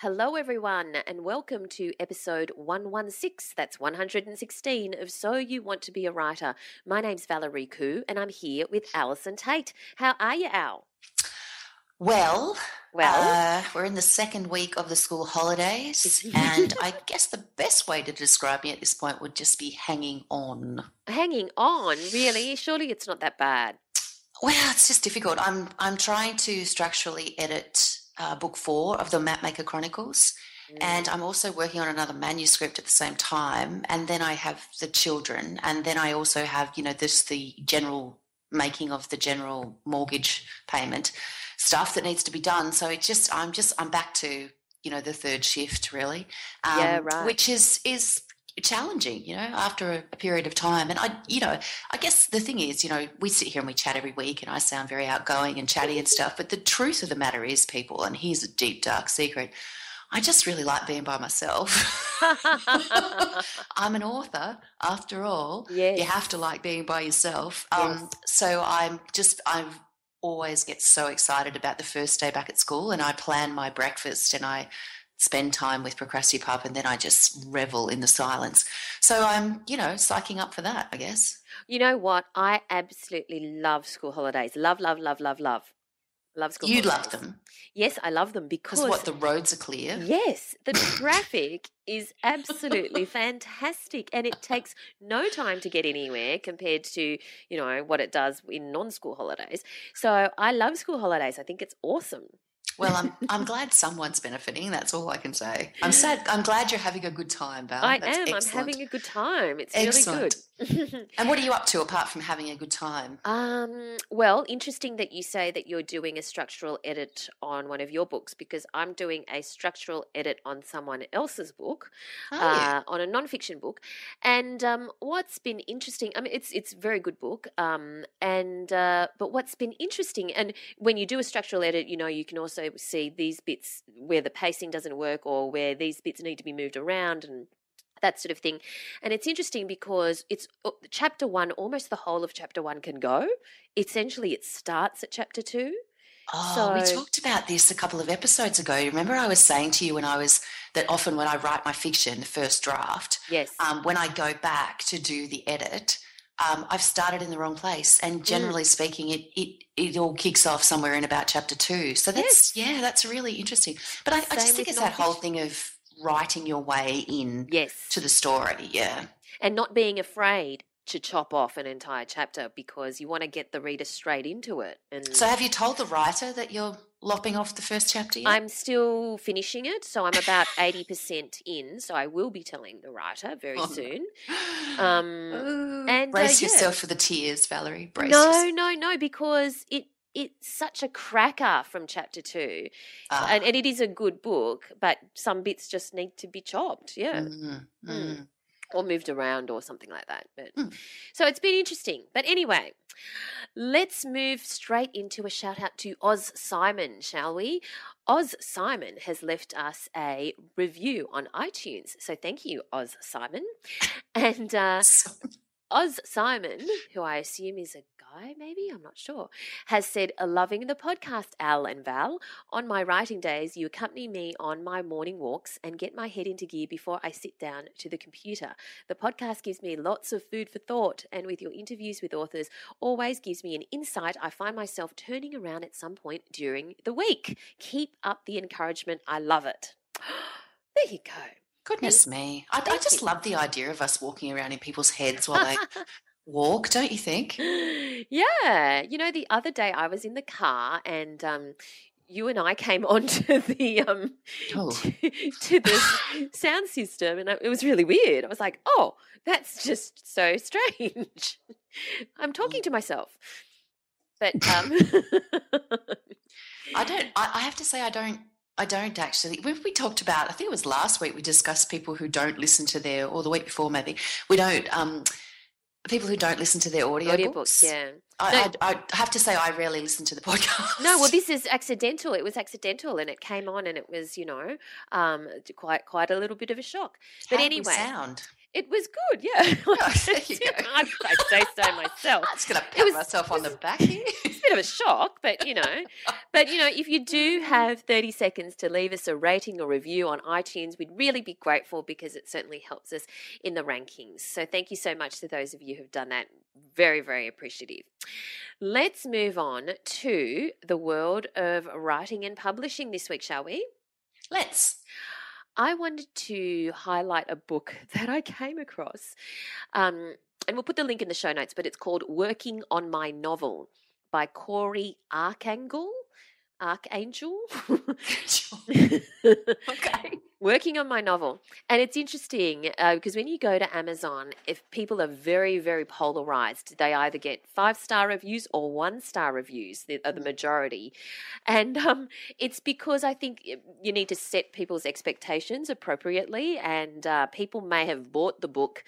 Hello, everyone, and welcome to episode 116. That's 116 of So You Want to Be a Writer. My name's Valerie Khoo, and I'm here with Allison Tait. How are you, Al? Well, Well? uh, we're in the second week of the school holidays, and I guess the best way to describe me at this point would just be hanging on. Hanging on, really? Surely it's not that bad. Well, it's just difficult. I'm I'm trying to structurally edit uh, book four of the Mapmaker Chronicles, and I'm also working on another manuscript at the same time. And then I have the children, and then I also have you know this the general making of the general mortgage payment stuff that needs to be done. So it just I'm just I'm back to you know the third shift really, um, Yeah, right. Which is is challenging, you know, after a, a period of time. And I, you know, I guess the thing is, you know, we sit here and we chat every week, and I sound very outgoing and chatty and stuff. But the truth of the matter is, people, and here's a deep dark secret. I just really like being by myself. I'm an author, after all. Yes. You have to like being by yourself. Um, Yes. So I'm just, I always get so excited about the first day back at school, and I plan my breakfast and I spend time with Procrastipup, and then I just revel in the silence. So I'm, you know, psyching up for that, I guess. You know what? I absolutely love school holidays. Love, love, love, love, love. Love school You holidays. love them Yes, I love them because because what the roads are clear. Yes, the traffic is absolutely fantastic and it takes no time to get anywhere compared to, you know, what it does in non-school holidays. So, I love school holidays. I think it's awesome. Well, I'm I'm glad someone's benefiting. That's all I can say. I'm sad. I'm glad you're having a good time, Val. I That's am. excellent. I'm having a good time. It's Excellent. really good. And what are you up to apart from having a good time? Um, well, interesting that you say that you're doing a structural edit on one of your books because I'm doing a structural edit on someone else's book, Oh, yeah. uh, on a nonfiction book. And um, what's been interesting, I mean, it's it's a very good book. Um, and uh, but what's been interesting, and when you do a structural edit, you know, you can also see these bits where the pacing doesn't work or where these bits need to be moved around and that sort of thing. And it's interesting because it's uh, chapter one, almost the whole of chapter one can go. Essentially, it starts at chapter two. Oh, we talked about this a couple of episodes ago. Remember, I was saying to you when I was that often when I write my fiction, the first draft, Yes. um, when I go back to do the edit, um, I've started in the wrong place, Mm. and generally speaking, it, it it all kicks off somewhere in about chapter two. So that's yeah, that's really interesting. But I, I just think it's that whole thing of writing your way in yes. to the story. Yeah. and not being afraid to chop off an entire chapter because you want to get the reader straight into it. And So have you told the writer that you're lopping off the first chapter yet? I'm still finishing it, so I'm about 80% in, so I will be telling the writer very Oh, soon. Um, Ooh. and, uh, brace yeah. yourself for the tears, Valerie. Brace no, yourself. no, no, because it it's such a cracker from chapter two, Ah. and, and it is a good book, but some bits just need to be chopped, yeah, Mm, mm. or moved around or something like that. But Mm. so it's been interesting. But anyway, let's move straight into a shout out to Oz Simon, shall we? Oz Simon has left us a review on iTunes, so thank you, Oz Simon, and. Uh, Oz Simon, who I assume is a guy, maybe, I'm not sure, has said, uh, Loving the podcast, Al and Val. On my writing days, you accompany me on my morning walks and get my head into gear before I sit down to the computer. The podcast gives me lots of food for thought, and with your interviews with authors, always gives me an insight I find myself turning around at some point during the week. Keep up the encouragement. I love it. There you go. Goodness me. I, I just love the idea of us walking around in people's heads while they walk, don't you think? yeah. You know, the other day I was in the car and um, you and I came onto the um, Oh. to, to the sound system, and it was really weird. I was like, "Oh, that's just so strange." I'm talking to myself, but um, I don't. I, I have to say, I don't. I don't actually. When we talked about, I think it was last week, we discussed people who don't listen to their, or the week before maybe, we don't. Um, people who don't listen to their audiobooks. audiobooks, yeah. I, No. I, I have to say, I rarely listen to the podcast. No, well, this is accidental. It was accidental, and it came on, and it was, you know, um, quite quite a little bit of a shock. But How anyway, sound. It was good. Yeah, oh, there you go. I'd, I'd say so myself. I'm just going to pat was- myself on the back here. It's a bit of a shock, but you know, but you know, if you do mm. have 30 seconds to leave us a rating or review on iTunes, we'd really be grateful because it certainly helps us in the rankings. So thank you so much to those of you who've done that. Very, very appreciative. Let's move on to the world of writing and publishing this week, shall we? Let's. I wanted to highlight a book that I came across. Um, and we'll put the link in the show notes, but it's called Working on My Novel by Cory Arcangel. Archangel? okay. Working on my novel. And it's interesting uh, because when you go to Amazon, if people are very, very polarized, they either get five star reviews or one star reviews, the, are the majority. And um, it's because I think you need to set people's expectations appropriately. And uh, people may have bought the book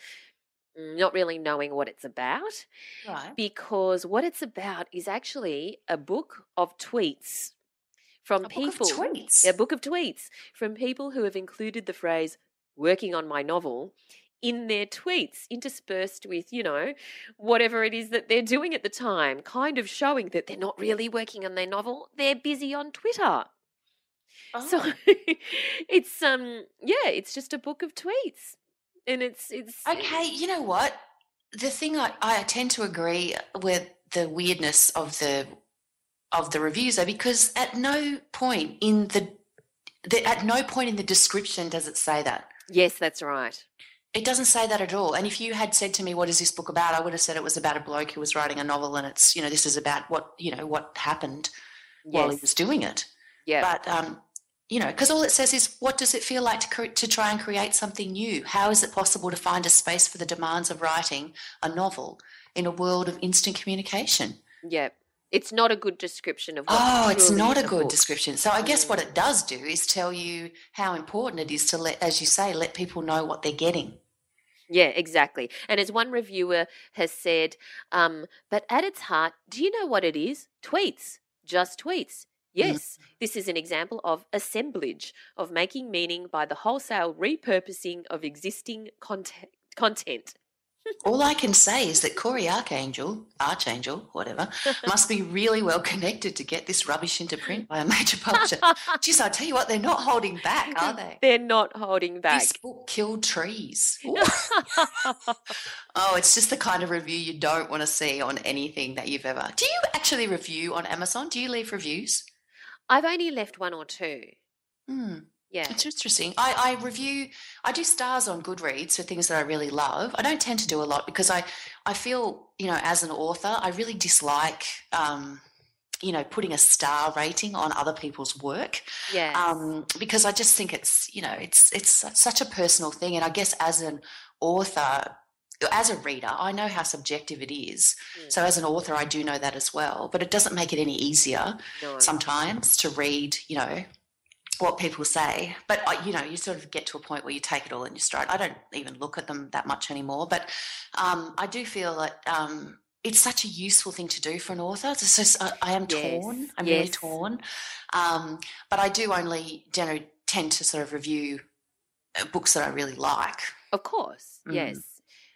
mm, not really knowing what it's about Right. because what it's about is actually a book of tweets from A people. tweets. A book of tweets from people who have included the phrase working on my novel in their tweets, interspersed with, you know, whatever it is that they're doing at the time, kind of showing that they're not really working on their novel, they're busy on Twitter. So Oh. it's um yeah, it's just a book of tweets. And it's it's Okay, you know what? The thing I, I tend to agree with the weirdness of the of the reviews though, because at no point in the, the at no point in the description does it say that. Yes, that's right. It doesn't say that at all. And if you had said to me, "What is this book about?" I would have said it was about a bloke who was writing a novel, and it's you know this is about what you know what happened while he was doing it. Yeah. But um, you know, because all it says is, what does it feel like to cre- to try and create something new? How is it possible to find a space for the demands of writing a novel in a world of instant communication? Yeah. It's not a good description of what Oh, it's not a good book. description. So I guess what Mm. it does do is tell you how important it is to let, as you say, let people know what they're getting. Yeah, exactly. And as one reviewer has said, um, but at its heart, do you know what it is? Tweets. Just tweets. Yes, this is an example of assemblage, of making meaning by the wholesale repurposing of existing content. content. All I can say is that Cory Arcangel, Archangel, whatever, must be really well connected to get this rubbish into print by a major publisher. Jeez, I tell you what, they're not holding back, are they? They're not holding back. This book killed trees. Oh, it's just the kind of review you don't want to see on anything that you've ever. Do you actually review on Amazon? Do you leave reviews? I've only left one or two. Hmm. Yeah. It's interesting. I, I review, I do stars on Goodreads for things that I really love. I don't tend to do a lot because I, I feel, you know, as an author, I really dislike, um, you know, putting a star rating on other people's work Yeah. um, because I just think it's, you know, it's it's such a personal thing. And I guess as an author, as a reader, I know how subjective it is. Mm. So as an author, I do know that as well. But it doesn't make it any easier no. sometimes to read, you know, what people say. But uh, you know, you sort of get to a point where you take it all in your stride. I don't even look at them that much anymore. But um, I do feel that um, it's such a useful thing to do for an author. So, so I- I am Yes, torn. I'm really torn. Um, but I do only generally tend to sort of review uh, books that I really like. Of course, Mm. yes.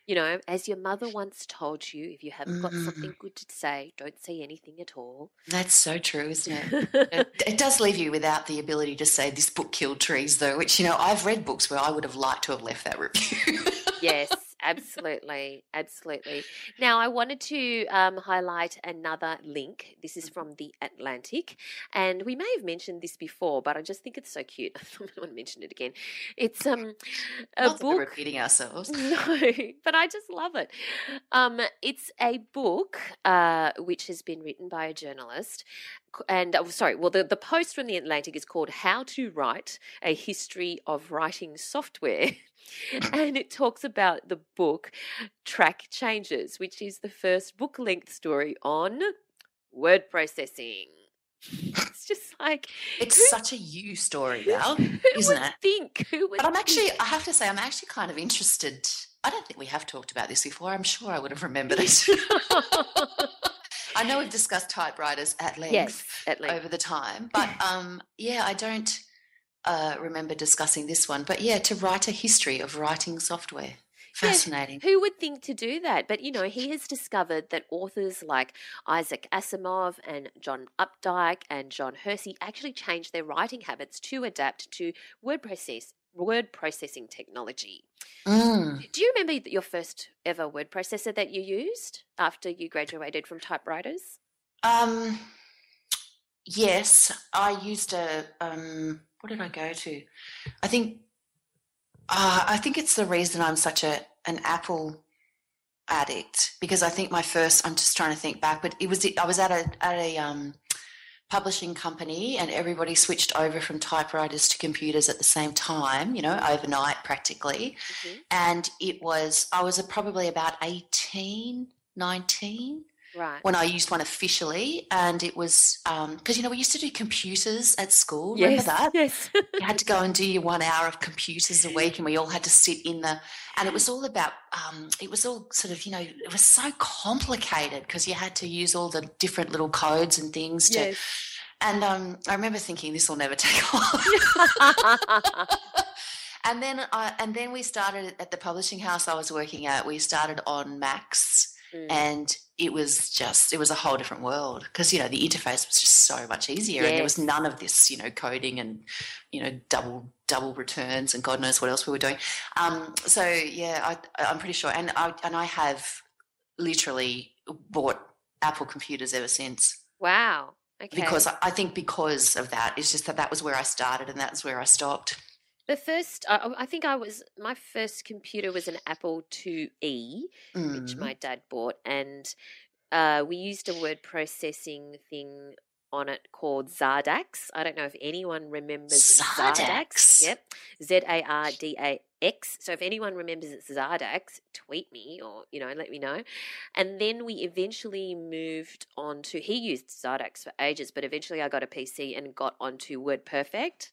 You know, as your mother once told you, if you haven't got Mm. something good to say, don't say anything at all. That's so true, isn't it? it, it does leave you without the ability to say this book killed trees, though. Which you know, I've read books where I would have liked to have left that review. yes, absolutely, absolutely. Now, I wanted to um, highlight another link. This is from the Atlantic, and we may have mentioned this before, but I just think it's so cute. I don't want to mention it again. It's um a Not book. repeating ourselves. No, but I just love it. Um, it's a book uh, which has been written by a journalist. And oh, sorry, well, the, the post from the Atlantic is called How to Write a History of Writing Software. and it talks about the book Track Changes, which is the first book length story on word processing. It's just like, It's Who- such a you story, Val, isn't would it? think? Who would But I'm think? actually, I have to say, I'm actually kind of interested. I don't think we have talked about this before. I'm sure I would have remembered it. I know we've discussed typewriters at length yes, at length. over the time, but um, yeah, I don't uh, remember discussing this one. But yeah, to write a history of writing software, fascinating. Who would think to do that? But you know, he has discovered that authors like Isaac Asimov and John Updike and John Hersey actually changed their writing habits to adapt to word process word processing technology. Mm. Do you remember your first ever word processor that you used after you graduated from typewriters? Um, yes, I used a. Um, what did I go to? I think. Uh, I think it's the reason I'm such a an Apple addict because I think my first. I'm just trying to think back, but it was. I was at a at a um, publishing company, and everybody switched over from typewriters to computers at the same time. You know, overnight practically, Mhm. and it was. I was probably about 18, 19 Right. when I used one officially, and it was because you know we used to do computers at school. Remember that? Yes. You had to go and do your one hour of computers a week, and we all had to sit in the. And it was all about. Um, it was all sort of you know it was so complicated because you had to use all the different little codes and things to. yes. And um, I remember thinking this will never take off. and then I, and then we started at the publishing house I was working at. We started on Macs Mm. and it was just it was a whole different world because you know the interface was just so much easier and there was none of this you know coding and you know double double returns and god knows what else we were doing. Um so yeah i i'm pretty sure. And i and i have literally bought apple computers ever since. Wow. Okay. because I think because of that it's just that that was where i started and that's where i stopped The first, I think I was, my first computer was an Apple IIe, which Mm. my dad bought. And uh, we used a word processing thing on it called Zardax. I don't know if anyone remembers Zardax? Yep. Z A R D A X. So if anyone remembers it's Zardax, tweet me or, you know, let me know. And then we eventually moved on to, he used Zardax for ages, but eventually I got a PC and got onto WordPerfect.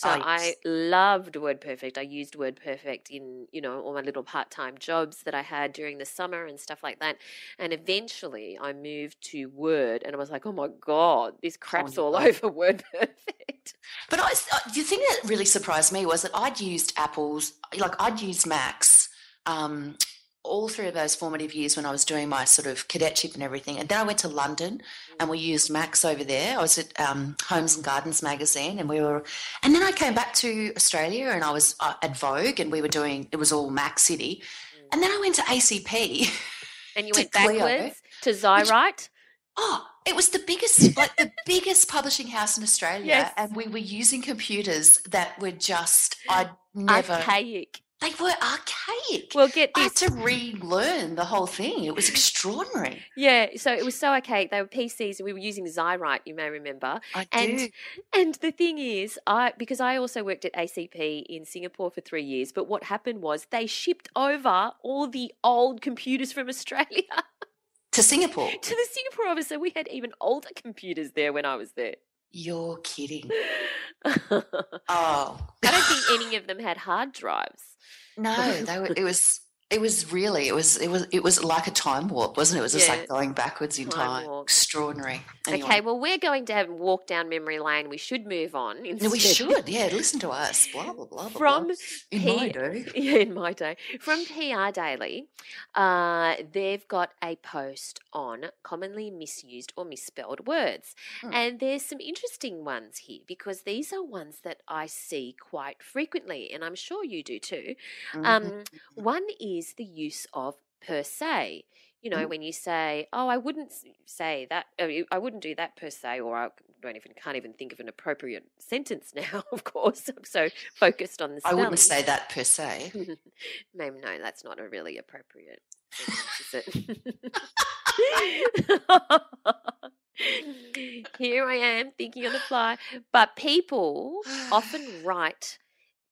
So Oh, I loved WordPerfect. I used WordPerfect in, you know, all my little part-time jobs that I had during the summer and stuff like that. And eventually I moved to Word and I was like, "Oh my god, this crap's you all go. over WordPerfect." But I, s- uh, the thing that really surprised me was that I'd used Apple's, like I'd used Macs um, all through those formative years when I was doing my sort of cadetship and everything. And then I went to London and we used Macs over there. I was at um, Homes and Gardens magazine and we were, and then I came back to Australia and I was uh, at Vogue and we were doing, it was all Mac City. And then I went to ACP. And you went Clio. backwards to Xywrite. Oh, it was the biggest, like the biggest publishing house in Australia, Yes. and we were using computers that were just I'd never. Archaic. They were archaic. Well, get this. I had to relearn the whole thing. It was extraordinary. Yeah, so it was so archaic. They were PCs and we were using Xywrite, you may remember. I And do. And the thing is, I because I also worked at ACP in Singapore for three years, but what happened was they shipped over all the old computers from Australia To Singapore. to the Singapore office. So we had even older computers there when I was there. You're kidding. Oh. I don't think any of them had hard drives. No, they were, it was it was really it was it was it was like a time warp, wasn't it? It was just Yeah. like going backwards in Time time. Extraordinary. Anyway. Okay, well, we're going to have walk down memory lane. We should move on. No, we should. Yeah, listen to us. Blah blah blah. blah, From blah. in P- my day. Yeah, in my day. From PR Daily, uh, they've got a post on commonly misused or misspelled words. Hmm. And there's some interesting ones here because these are ones that I see quite frequently, and I'm sure you do too. Mhm. Um, one is is the use of per se. You know, when you say, "Oh, I wouldn't say that. uh, I wouldn't do that per se," or I don't even can't even think of an appropriate sentence now. Of course, I'm so focused on the I wouldn't say that per se. Maybe no, that's not a really appropriate sentence, is it? Here I am thinking on the fly. But people often write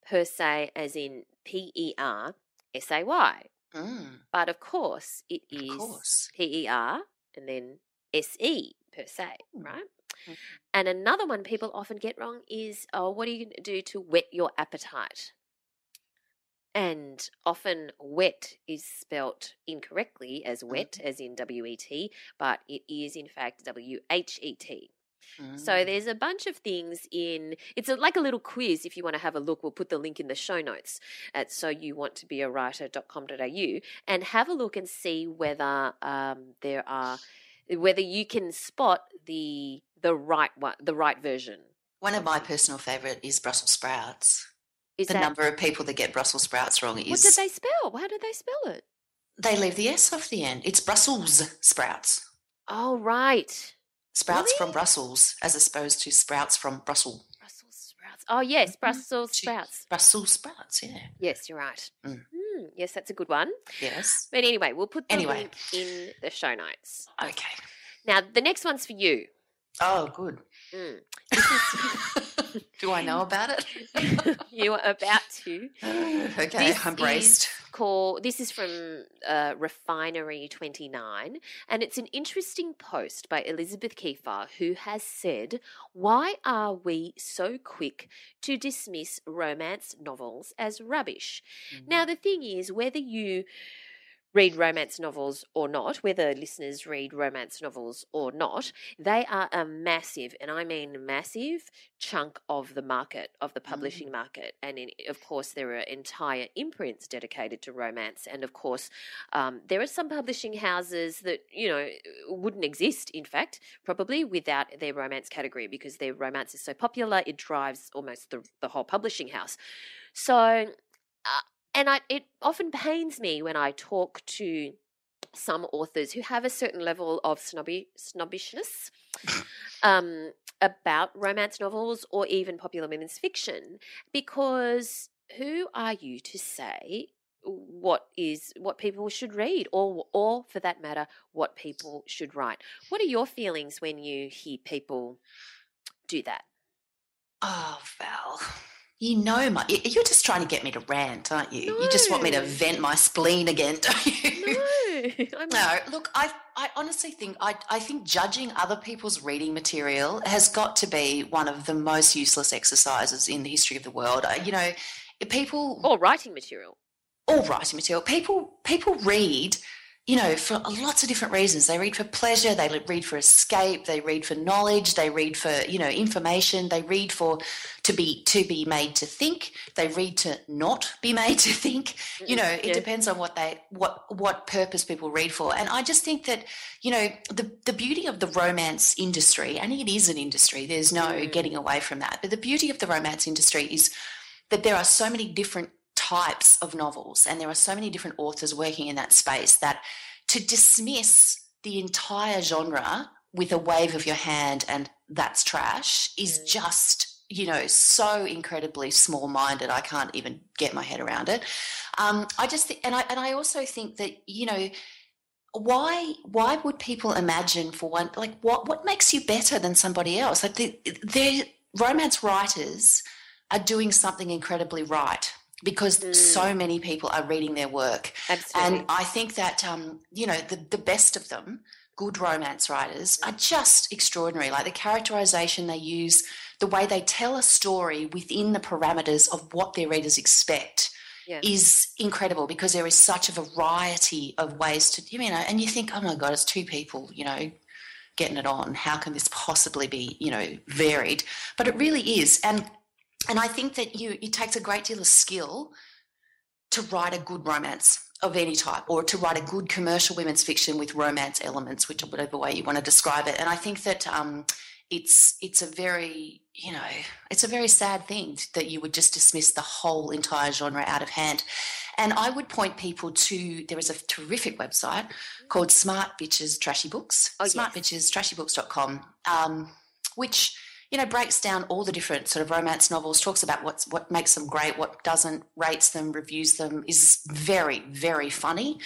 per se as in P E R S A Y. Mm, But of course, it is course. P E R and then S E per se, Mm. right? Mhm. And another one people often get wrong is, oh, what are you going to do to whet your appetite? And often wet is spelt incorrectly as wet, as in W E T, but it is in fact W H E T. So Mm. there's a bunch of things in it's a, like a little quiz if you want to have a look. We'll put the link in the show notes at so you want to be a writer.com.au and have a look and see whether um, there are whether you can spot the the right one the right version. One of my personal favourite is Brussels sprouts. Is the that number of people that get Brussels sprouts wrong is. What did they spell? How did they spell it? they leave the S off the end. It's Brussels sprouts. Oh right. Sprouts from Brussels as opposed to sprouts from Brussels. Brussels sprouts. Oh yes, Mhm. Brussels sprouts. Brussels sprouts, yeah. Yes, you're right. Mm. Hmm, yes, that's a good one. Yes. But anyway, we'll put the Anyway. link in the show notes. Okay. Now, the next one's for you. Oh, good. Mm. Do I know about it? you are about to. okay, This I'm braced. Is Call, this is from uh, Refinery 29, and it's an interesting post by Elizabeth Kiefer, who has said, Why are we so quick to dismiss romance novels as rubbish? Now, the thing is, whether you read romance novels or not, whether listeners read romance novels or not, they are a massive, and I mean massive, chunk of the market, of the publishing market. And in, of course, there are entire imprints dedicated to romance. And of course, um, there are some publishing houses that, you know, wouldn't exist, in fact, probably without their romance category because their romance is so popular, it drives almost the, the whole publishing house. So, uh, and I, it often pains me when I talk to some authors who have a certain level of snobby snobbishness um, about romance novels or even popular women's fiction, because who are you to say what is what people should read, or or for that matter, what people should write? What are your feelings when you hear people do that? Oh, Val. You know my, you're just trying to get me to rant, aren't you? You just want me to vent my spleen again, don't you? No, No, look, I, I honestly think I, I think judging other people's reading material has got to be one of the most useless exercises in the history of the world. Uh, You know, people or writing material. all writing material. People people read, you know, for lots of different reasons. They read for pleasure. They read for escape. They read for knowledge. They read for you know information. They read for to be to be made to think. They read to not be made to think. You know, it Yeah. depends on what they what what purpose people read for. And I just think that you know the the beauty of the romance industry, and it is an industry. There's no Mm. getting away from that. But the beauty of the romance industry is that there are so many different types of novels and there are so many different authors working in that space that to dismiss the entire genre with a wave of your hand and that's trash is Mm. just you know so incredibly small minded i can't even get my head around it. Um, i just think and i and i also think that you know why why would people imagine for one like what what makes you better than somebody else? Like the, the romance writers are doing something incredibly right because Mm. so many people are reading their work Absolutely. and I think that um, you know the the best of them, good romance writers, are just extraordinary. Like the characterization they use, the way they tell a story within the parameters of what their readers expect, is incredible because there is such a variety of ways to you know. And you think, oh my god, it's two people, you know. Getting it on. How can this possibly be, you know, varied? But it really is, and and I think that you it takes a great deal of skill to write a good romance of any type, or to write a good commercial women's fiction with romance elements, which whatever way you want to describe it. And I think that um, it's it's a very you know it's a very sad thing that you would just dismiss the whole entire genre out of hand. And I would point people to there is a terrific website called Smart Bitches Trashy Books, Oh, Smart yes. Bitches Trashybooks.com, um, which you know breaks down all the different sort of romance novels, talks about what's what makes them great, what doesn't, rates them, reviews them, is very very funny.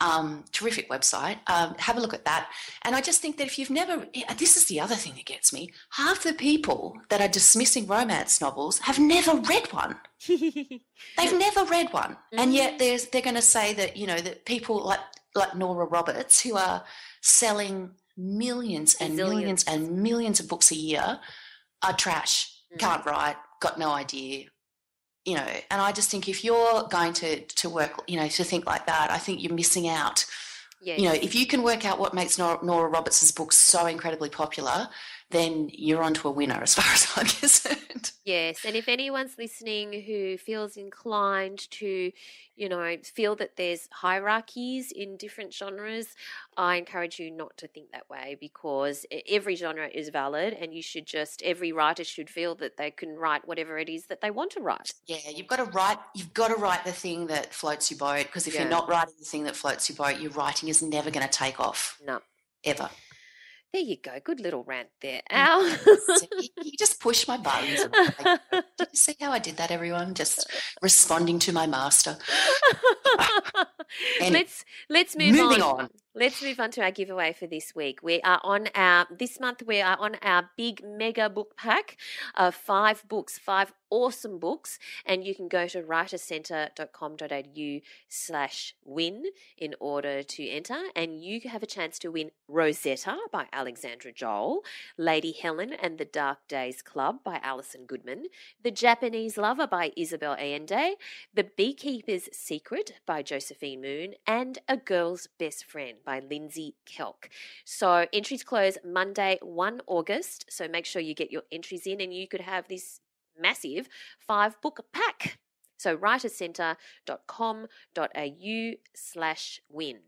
Um, terrific website. Um, have a look at that. And I just think that if you've never, this is the other thing that gets me. Half the people that are dismissing romance novels have never read one. They've never read one, and yet there's they're going to say that you know that people like like Nora Roberts who are selling millions and millions and millions of books a year are trash. Mm. Can't write, got no idea. You know, and I just think if you're going to to work, you know, to think like that, I think you're missing out. Yes. You know, if you can work out what makes Nora, Nora Roberts' books so incredibly popular, then you're onto a winner as far as I'm concerned. Yes, and if anyone's listening who feels inclined to, you know, feel that there's hierarchies in different genres, I encourage you not to think that way because every genre is valid and you should just every writer should feel that they can write whatever it is that they want to write. Yeah, you've got to write. You've got to write the thing that floats your boat. Because if Yeah. you're not writing the thing that floats your boat, your writing is never going to take off No. ever. There you go. Good little rant there. Al. You, just push my buttons. did you see how I did that, everyone? Just responding to my master. And let's let's move moving on. on. Let's move on to our giveaway for this week. We are on our this month. We are on our big mega book pack of five books, five awesome books, and you can go to writercenter.com.au slash win in order to enter, and you have a chance to win Rosetta by Alexandra Joel, Lady Helen and the Dark Days Club by Alison Goodman, The Japanese Lover by Isabel Allende, The Beekeeper's Secret by Josephine Moon, and A Girl's Best Friend by Lindsey Kelk. So entries close Monday, 1 August. So make sure you get your entries in and you could have this massive five book pack. So writercenter.com.au slash win.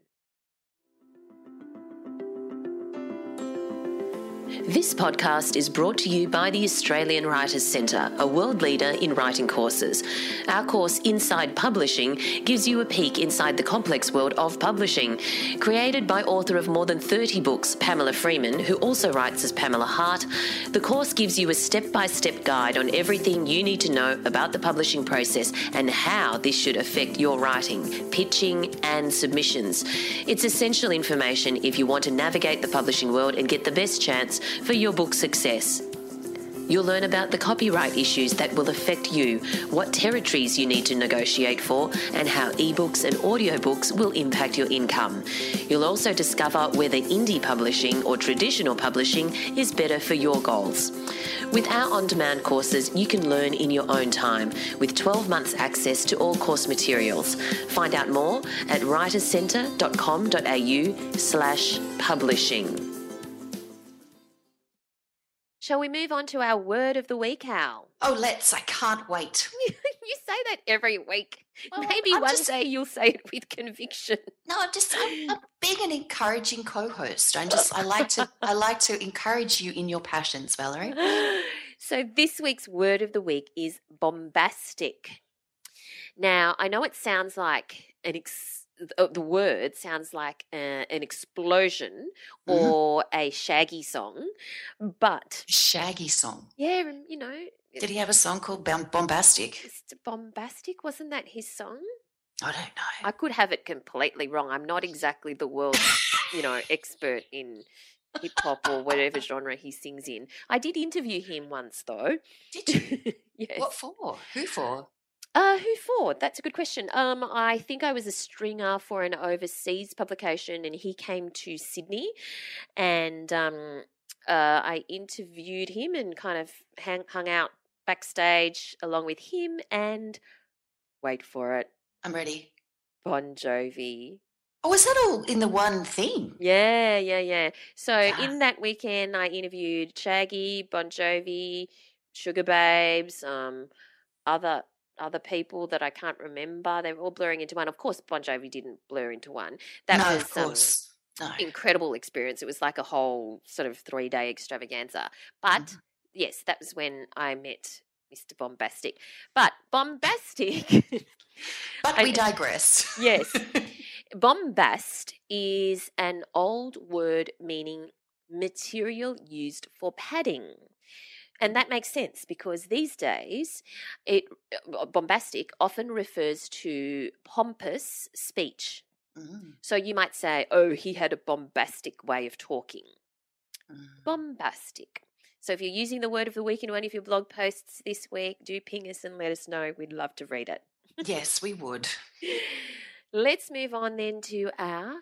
This podcast is brought to you by the Australian Writers Centre, a world leader in writing courses. Our course, Inside Publishing, gives you a peek inside the complex world of publishing. Created by author of more than 30 books, Pamela Freeman, who also writes as Pamela Hart, the course gives you a step by step guide on everything you need to know about the publishing process and how this should affect your writing, pitching, and submissions. It's essential information if you want to navigate the publishing world and get the best chance for your book success. You'll learn about the copyright issues that will affect you, what territories you need to negotiate for, and how ebooks and audiobooks will impact your income. You'll also discover whether indie publishing or traditional publishing is better for your goals. With our on demand courses, you can learn in your own time with 12 months access to all course materials. Find out more at writerscentre.com.au slash publishing. Shall we move on to our word of the week, Al? Oh, let's! I can't wait. you say that every week. Well, Maybe I'm one just- day you'll say it with conviction. No, I'm just I'm, I'm being an encouraging co-host. I'm just I like to I like to encourage you in your passions, Valerie. so this week's word of the week is bombastic. Now, I know it sounds like an ex- uh, the word sounds like uh, an explosion Mhm. or a shaggy song, but Shaggy song. yeah, you know, Did he have a song called Bombastic? Mr. Bombastic wasn't that his song? I don't know. I could have it completely wrong. I'm not exactly the world's, you know, expert in hip hop or whatever genre he sings in. I did interview him once though. Did you? yes. What for? Who for? Uh, who for? That's a good question. Um, I think I was a stringer for an overseas publication, and he came to Sydney, and um, uh, I interviewed him and kind of hang, hung out backstage along with him and wait for it, I'm ready. Bon Jovi. Oh, was that all in the one thing? Yeah, yeah, yeah. So Ah. in that weekend, I interviewed Shaggy, Bon Jovi, Sugababes, um, other other people that I can't remember. They were all blurring into one. Of course, Bon Jovi didn't blur into one. That no, was of course. Um, no. incredible experience. It was like a whole sort of three day extravaganza. But Mhm. yes, that was when I met Mr. Bombastic. But Bombastic, But I- we digress. yes, bombast is an old word meaning material used for padding. And that makes sense because these days, it uh, bombastic often refers to pompous speech. Mm, So you might say, "Oh, he had a bombastic way of talking." mm. Bombastic. So if you're using the word of the week in one of your blog posts this week, do ping us and let us know. We'd love to read it. Yes, we would. Let's move on then to our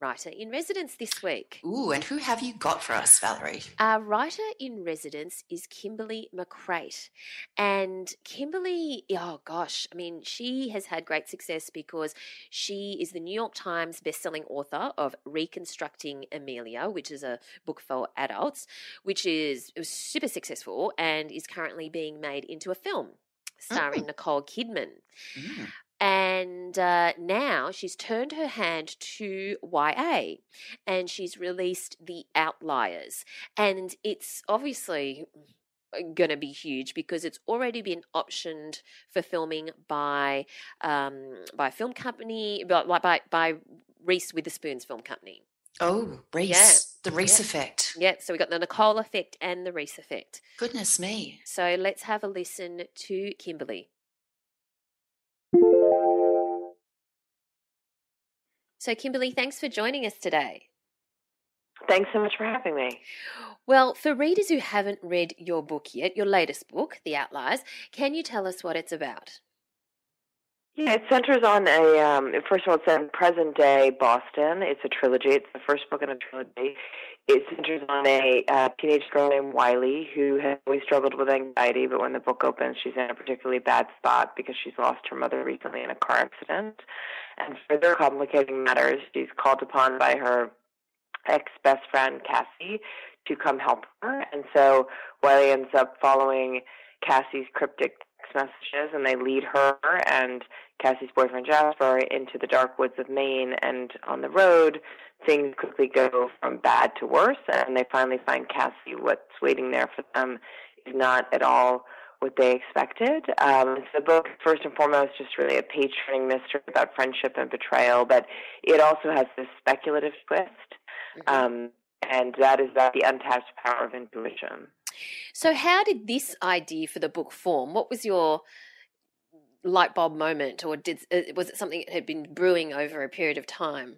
writer in residence this week. Ooh, and who have you got for us, Valerie? Our writer in residence is Kimberly McCreight. And Kimberly, oh gosh, I mean, she has had great success because she is the New York Times bestselling author of Reconstructing Amelia, which is a book for adults, which is super successful and is currently being made into a film starring Nicole Kidman. Mm. And uh, now she's turned her hand to YA and she's released The Outliers. And it's obviously going to be huge because it's already been optioned for filming by um, by a film company, by, by, by Reese Witherspoon's film company. Oh, Reese. The Reese Yeah. effect. Yeah, so we got the Nicole effect and the Reese effect. Goodness me. So let's have a listen to Kimberly. So, Kimberly, thanks for joining us today. Thanks so much for having me. Well, for readers who haven't read your book yet, your latest book, The Outliers, can you tell us what it's about? Yeah, it centers on a um, first of all, it's in present day Boston. It's a trilogy. It's the first book in a trilogy. It centers on a uh, teenage girl named Wiley who has always struggled with anxiety, but when the book opens, she's in a particularly bad spot because she's lost her mother recently in a car accident. And further complicating matters, she's called upon by her ex best friend Cassie to come help her. And so Wiley ends up following Cassie's cryptic text messages, and they lead her and Cassie's boyfriend Jasper into the dark woods of Maine. And on the road, things quickly go from bad to worse, and they finally find Cassie. What's waiting there for them is not at all what they expected. Um, so the book, first and foremost, just really a page-turning mystery about friendship and betrayal, but it also has this speculative twist, um, and that is about the untapped power of intuition. So, how did this idea for the book form? What was your light bulb moment, or did uh, was it something that had been brewing over a period of time?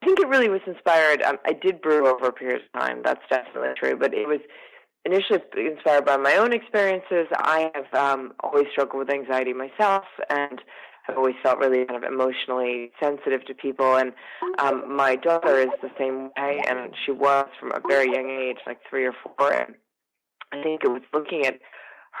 I think it really was inspired. Um, I did brew over a period of time. That's definitely true. But it was initially inspired by my own experiences. I have um, always struggled with anxiety myself, and have always felt really kind of emotionally sensitive to people. And um, my daughter is the same way, and she was from a very young age, like three or four. And I think it was looking at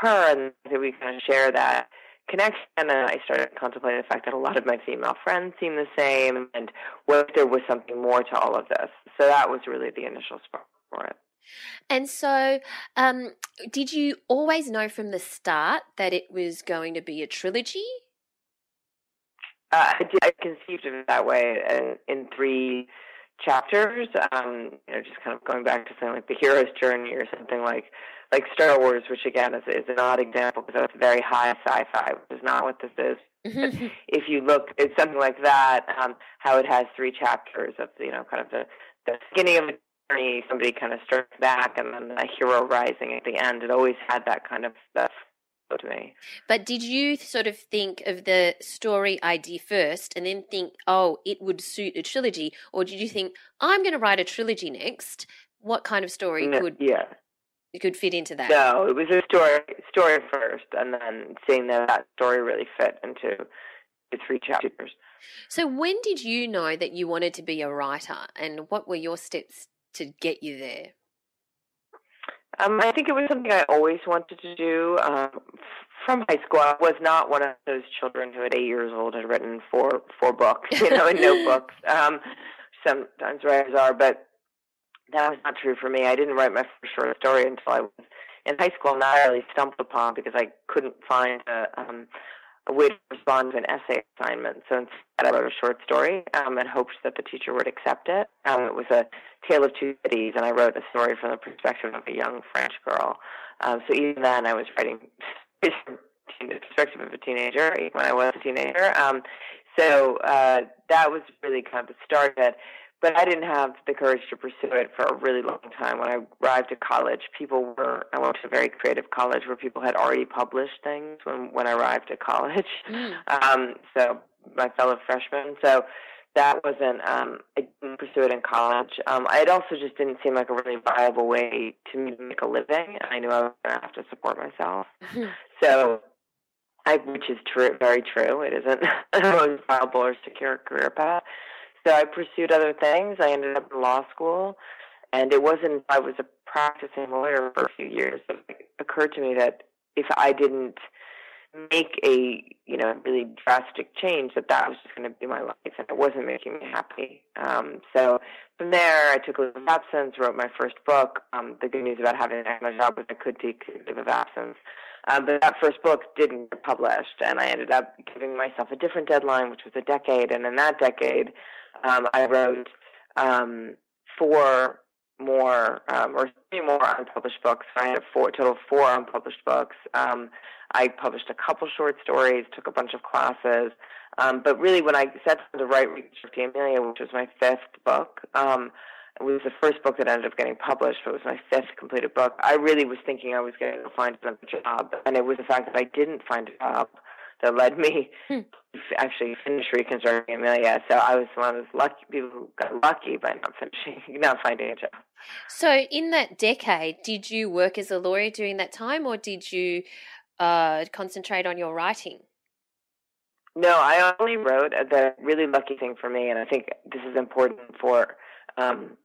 her, and that we kind of share that connection and I started contemplating the fact that a lot of my female friends seem the same and what if there was something more to all of this. So that was really the initial spark for it. And so, um, did you always know from the start that it was going to be a trilogy? Uh, I, did, I conceived of it that way in, in three chapters. Um, you know, just kind of going back to something like the hero's journey or something like like Star Wars, which again is, is an odd example because that's very high sci-fi, which is not what this is. If you look at something like that, um, how it has three chapters of you know kind of the the beginning of the journey, somebody kind of starts back, and then a hero rising at the end. It always had that kind of stuff to me. but did you sort of think of the story idea first and then think, oh, it would suit a trilogy? Or did you think, I'm going to write a trilogy next? What kind of story No, could yeah, could fit into that? no, it was a story story first, and then seeing that that story really fit into the three chapters. So when did you know that you wanted to be a writer and what were your steps to get you there? Um, I think it was something I always wanted to do. Um, from high school, I was not one of those children who, at eight years old, had written four four books, you know, in notebooks. Um, sometimes writers are, but that was not true for me. I didn't write my first short story until I was in high school, and I really stumbled upon because I couldn't find a, um, to respond to an essay assignment. So instead, I wrote a short story um, and hoped that the teacher would accept it. Um, it was a tale of two cities, and I wrote a story from the perspective of a young French girl. Um, so even then, I was writing from the perspective of a teenager even when I was a teenager. Um, so uh, that was really kind of the start of it. But I didn't have the courage to pursue it for a really long time. When I arrived at college, people were. I went to a very creative college where people had already published things when when I arrived at college. Mm. Um, so my fellow freshmen. So that wasn't. Um, I didn't pursue it in college. Um, it also just didn't seem like a really viable way to me to make a living, I knew I was going to have to support myself. so I, which is true, very true. It isn't a viable or secure career path. So I pursued other things. I ended up in law school, and it wasn't. I was a practicing lawyer for a few years. It occurred to me that if I didn't make a you know really drastic change, that that was just going to be my life, and it wasn't making me happy. Um, so from there, I took a leave of absence, wrote my first book. Um, the good news about having an job was I could take a leave of absence. Um, but that first book didn't get published, and I ended up giving myself a different deadline, which was a decade. And in that decade, um, I wrote um, four more um, or three more unpublished books. I had four total of four unpublished books. Um, I published a couple short stories, took a bunch of classes. Um, but really, when I set to write Reconstructing Amelia, which was my fifth book, um, it was the first book that ended up getting published, but it was my fifth completed book. I really was thinking I was going to find another job, and it was the fact that I didn't find a job that led me hmm. actually finish reconstructing Amelia. So I was one of those lucky people who got lucky by not finishing, not finding a job. So in that decade, did you work as a lawyer during that time, or did you uh, concentrate on your writing? No, I only wrote. The really lucky thing for me, and I think this is important for um,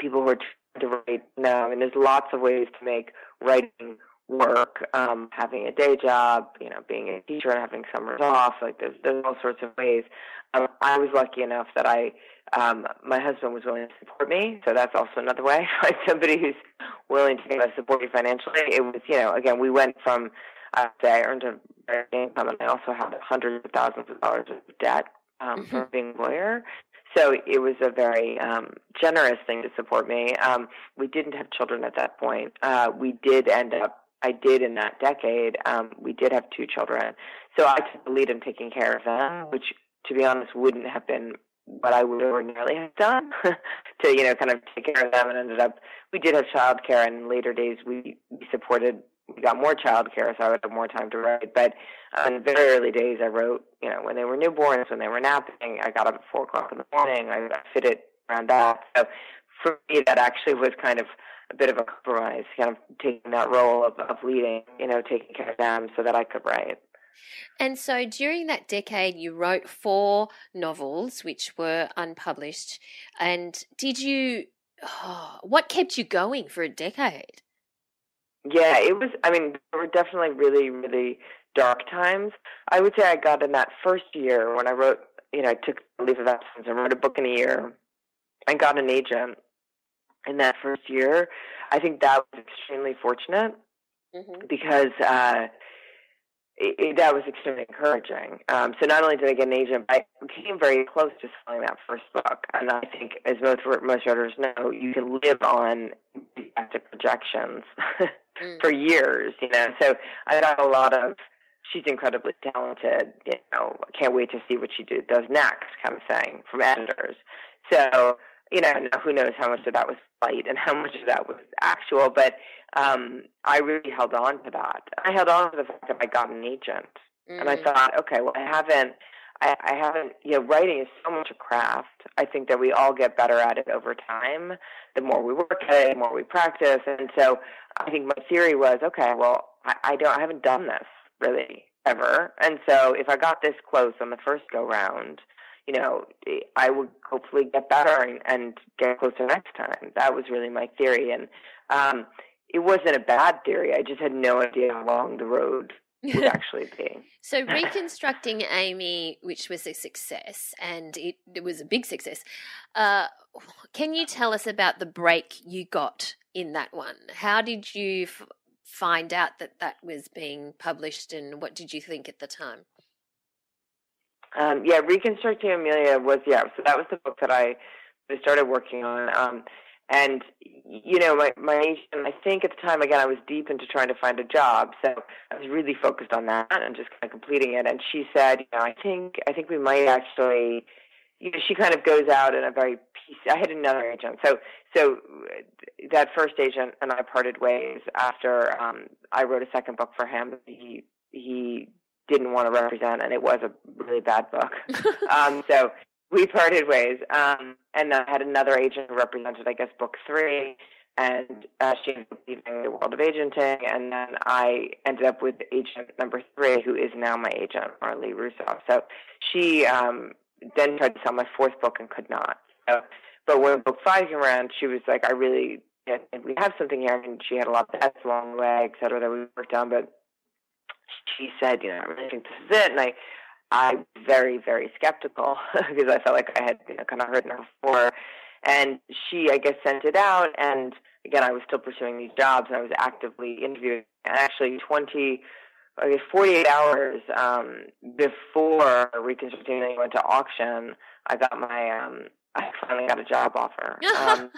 people who are trying to write now. I mean, there's lots of ways to make writing work. Um, having a day job, you know, being a teacher and having summers off. Like there's there's all sorts of ways. Um, I was lucky enough that I um, my husband was willing to support me, so that's also another way. Find somebody who's willing to support you financially. It was, you know, again, we went from say I earned a very income, and I also had hundreds of thousands of dollars of debt um, mm-hmm. from being a lawyer. So it was a very um, generous thing to support me. Um, we didn't have children at that point. Uh, we did end up, I did in that decade, um, we did have two children. So I took the lead in taking care of them, which, to be honest, wouldn't have been what I would ordinarily have done to, you know, kind of take care of them. And ended up, we did have childcare, and in later days we, we supported we got more childcare, so I would have more time to write. But uh, in very early days, I wrote, you know, when they were newborns, when they were napping, I got up at four o'clock in the morning. I, I fit it around that. So for me, that actually was kind of a bit of a compromise, kind of taking that role of, of leading, you know, taking care of them so that I could write. And so during that decade, you wrote four novels which were unpublished. And did you, oh, what kept you going for a decade? Yeah, it was. I mean, there were definitely really, really dark times. I would say I got in that first year when I wrote, you know, I took a leave of absence and wrote a book in a year. I got an agent in that first year. I think that was extremely fortunate mm-hmm. because uh, it, it, that was extremely encouraging. Um, so not only did I get an agent, but I came very close to selling that first book. And I think, as most most writers know, you can live on enthusiastic projections mm. for years. You know, so I got a lot of. She's incredibly talented. You know, can't wait to see what she do, does next, kind of thing from editors. So you know, who knows how much of that was flight and how much of that was actual, but um, I really held on to that. I held on to the fact that I got an agent, mm-hmm. and I mm. thought, okay, well, I haven't, I, I haven't, you know, writing is so much a craft. I think that we all get better at it over time. The more we work at it, the more we practice, and so I think my theory was, okay, well, I, I don't, I haven't done this really ever, and so if I got this close on the first go round you know, I would hopefully get better and, and get closer next time. That was really my theory. And um, it wasn't a bad theory. I just had no idea how long the road would actually be. so, reconstructing Amy, which was a success, and it, it was a big success. Uh, can you tell us about the break you got in that one? How did you f- find out that that was being published, and what did you think at the time? Um, yeah, Reconstructing Amelia was yeah. So that was the book that I started working on. Um, and you know, my my agent, I think at the time again I was deep into trying to find a job, so I was really focused on that and just kind of completing it. And she said, you know, I think I think we might actually, you know, she kind of goes out in a very. I had another agent, so so that first agent and I parted ways after um, I wrote a second book for him. He he didn't want to represent, and it was a really bad book. um, so we parted ways. Um, and I had another agent who represented, I guess, book three, and uh, she ended up leaving the world of agenting. And then I ended up with agent number three, who is now my agent, Marly Rusoff. So she um, then tried to sell my fourth book and could not. So, but when book five came around, she was like, I really, and we have something here. And she had a lot of debts along the way, et cetera, that we worked on. But she said, you know, I really think this is it. And I, I was very, very skeptical because I felt like I had you know, kind of heard her before. And she, I guess, sent it out. And again, I was still pursuing these jobs and I was actively interviewing. And actually, 20, I guess, 48 hours um, before Reconstructing went to auction, I got my, um, I finally got a job offer. Um,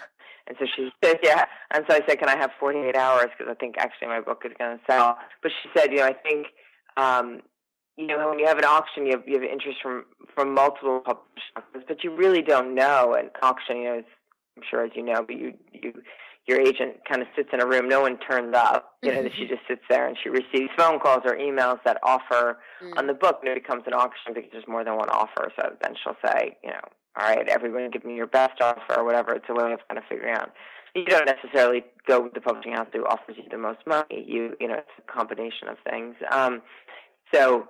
and so she said, yeah. And so I said, can I have 48 hours? Because I think actually my book is going to sell. But she said, you know, I think um, you know, when you have an auction, you have, you have interest from from multiple publishers, but you really don't know an auction. You know, as I'm sure as you know, but you you your agent kind of sits in a room. No one turns up. You know, that she just sits there and she receives phone calls or emails that offer mm. on the book, and it becomes an auction because there's more than one offer. So then she'll say, you know, all right, everyone, give me your best offer or whatever. It's a way of kind of figuring out. You don't necessarily go with the publishing house who offers you the most money. You you know, it's a combination of things. Um, so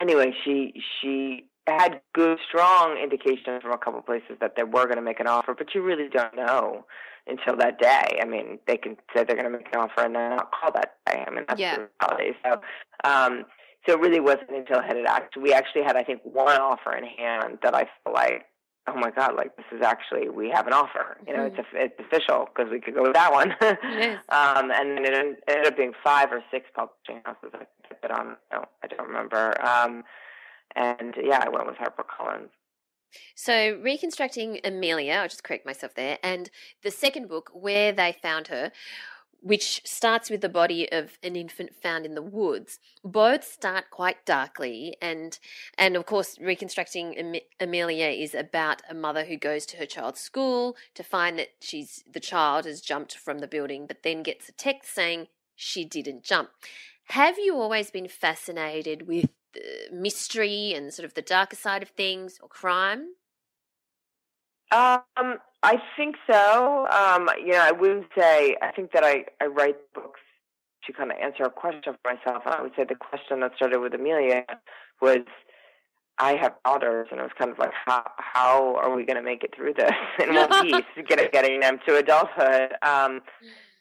anyway, she she had good, strong indications from a couple of places that they were going to make an offer, but you really don't know until that day. I mean, they can say they're going to make an offer and then not call that day. I mean, that's yeah. the reality. So, um, so it really wasn't until I had act. We actually had, I think, one offer in hand that I felt like, oh my god, like this is actually we have an offer. You know, mm-hmm. it's a, it's official because we could go with that one. yes. um, and then it ended up being five or six publishing houses. I put it on. No, I don't remember. Um, and yeah, I went with HarperCollins. So, reconstructing Amelia, I'll just correct myself there, and the second book, Where They Found Her, which starts with the body of an infant found in the woods. Both start quite darkly, and and of course, reconstructing Amelia is about a mother who goes to her child's school to find that she's the child has jumped from the building, but then gets a text saying she didn't jump. Have you always been fascinated with mystery and sort of the darker side of things or crime? Um, I think so. Um, you know, I wouldn't say. I think that I I write books to kind of answer a question for myself, and I would say the question that started with Amelia was. I have daughters, and it was kind of like, how how are we going to make it through this in one piece, getting getting them to adulthood? Um,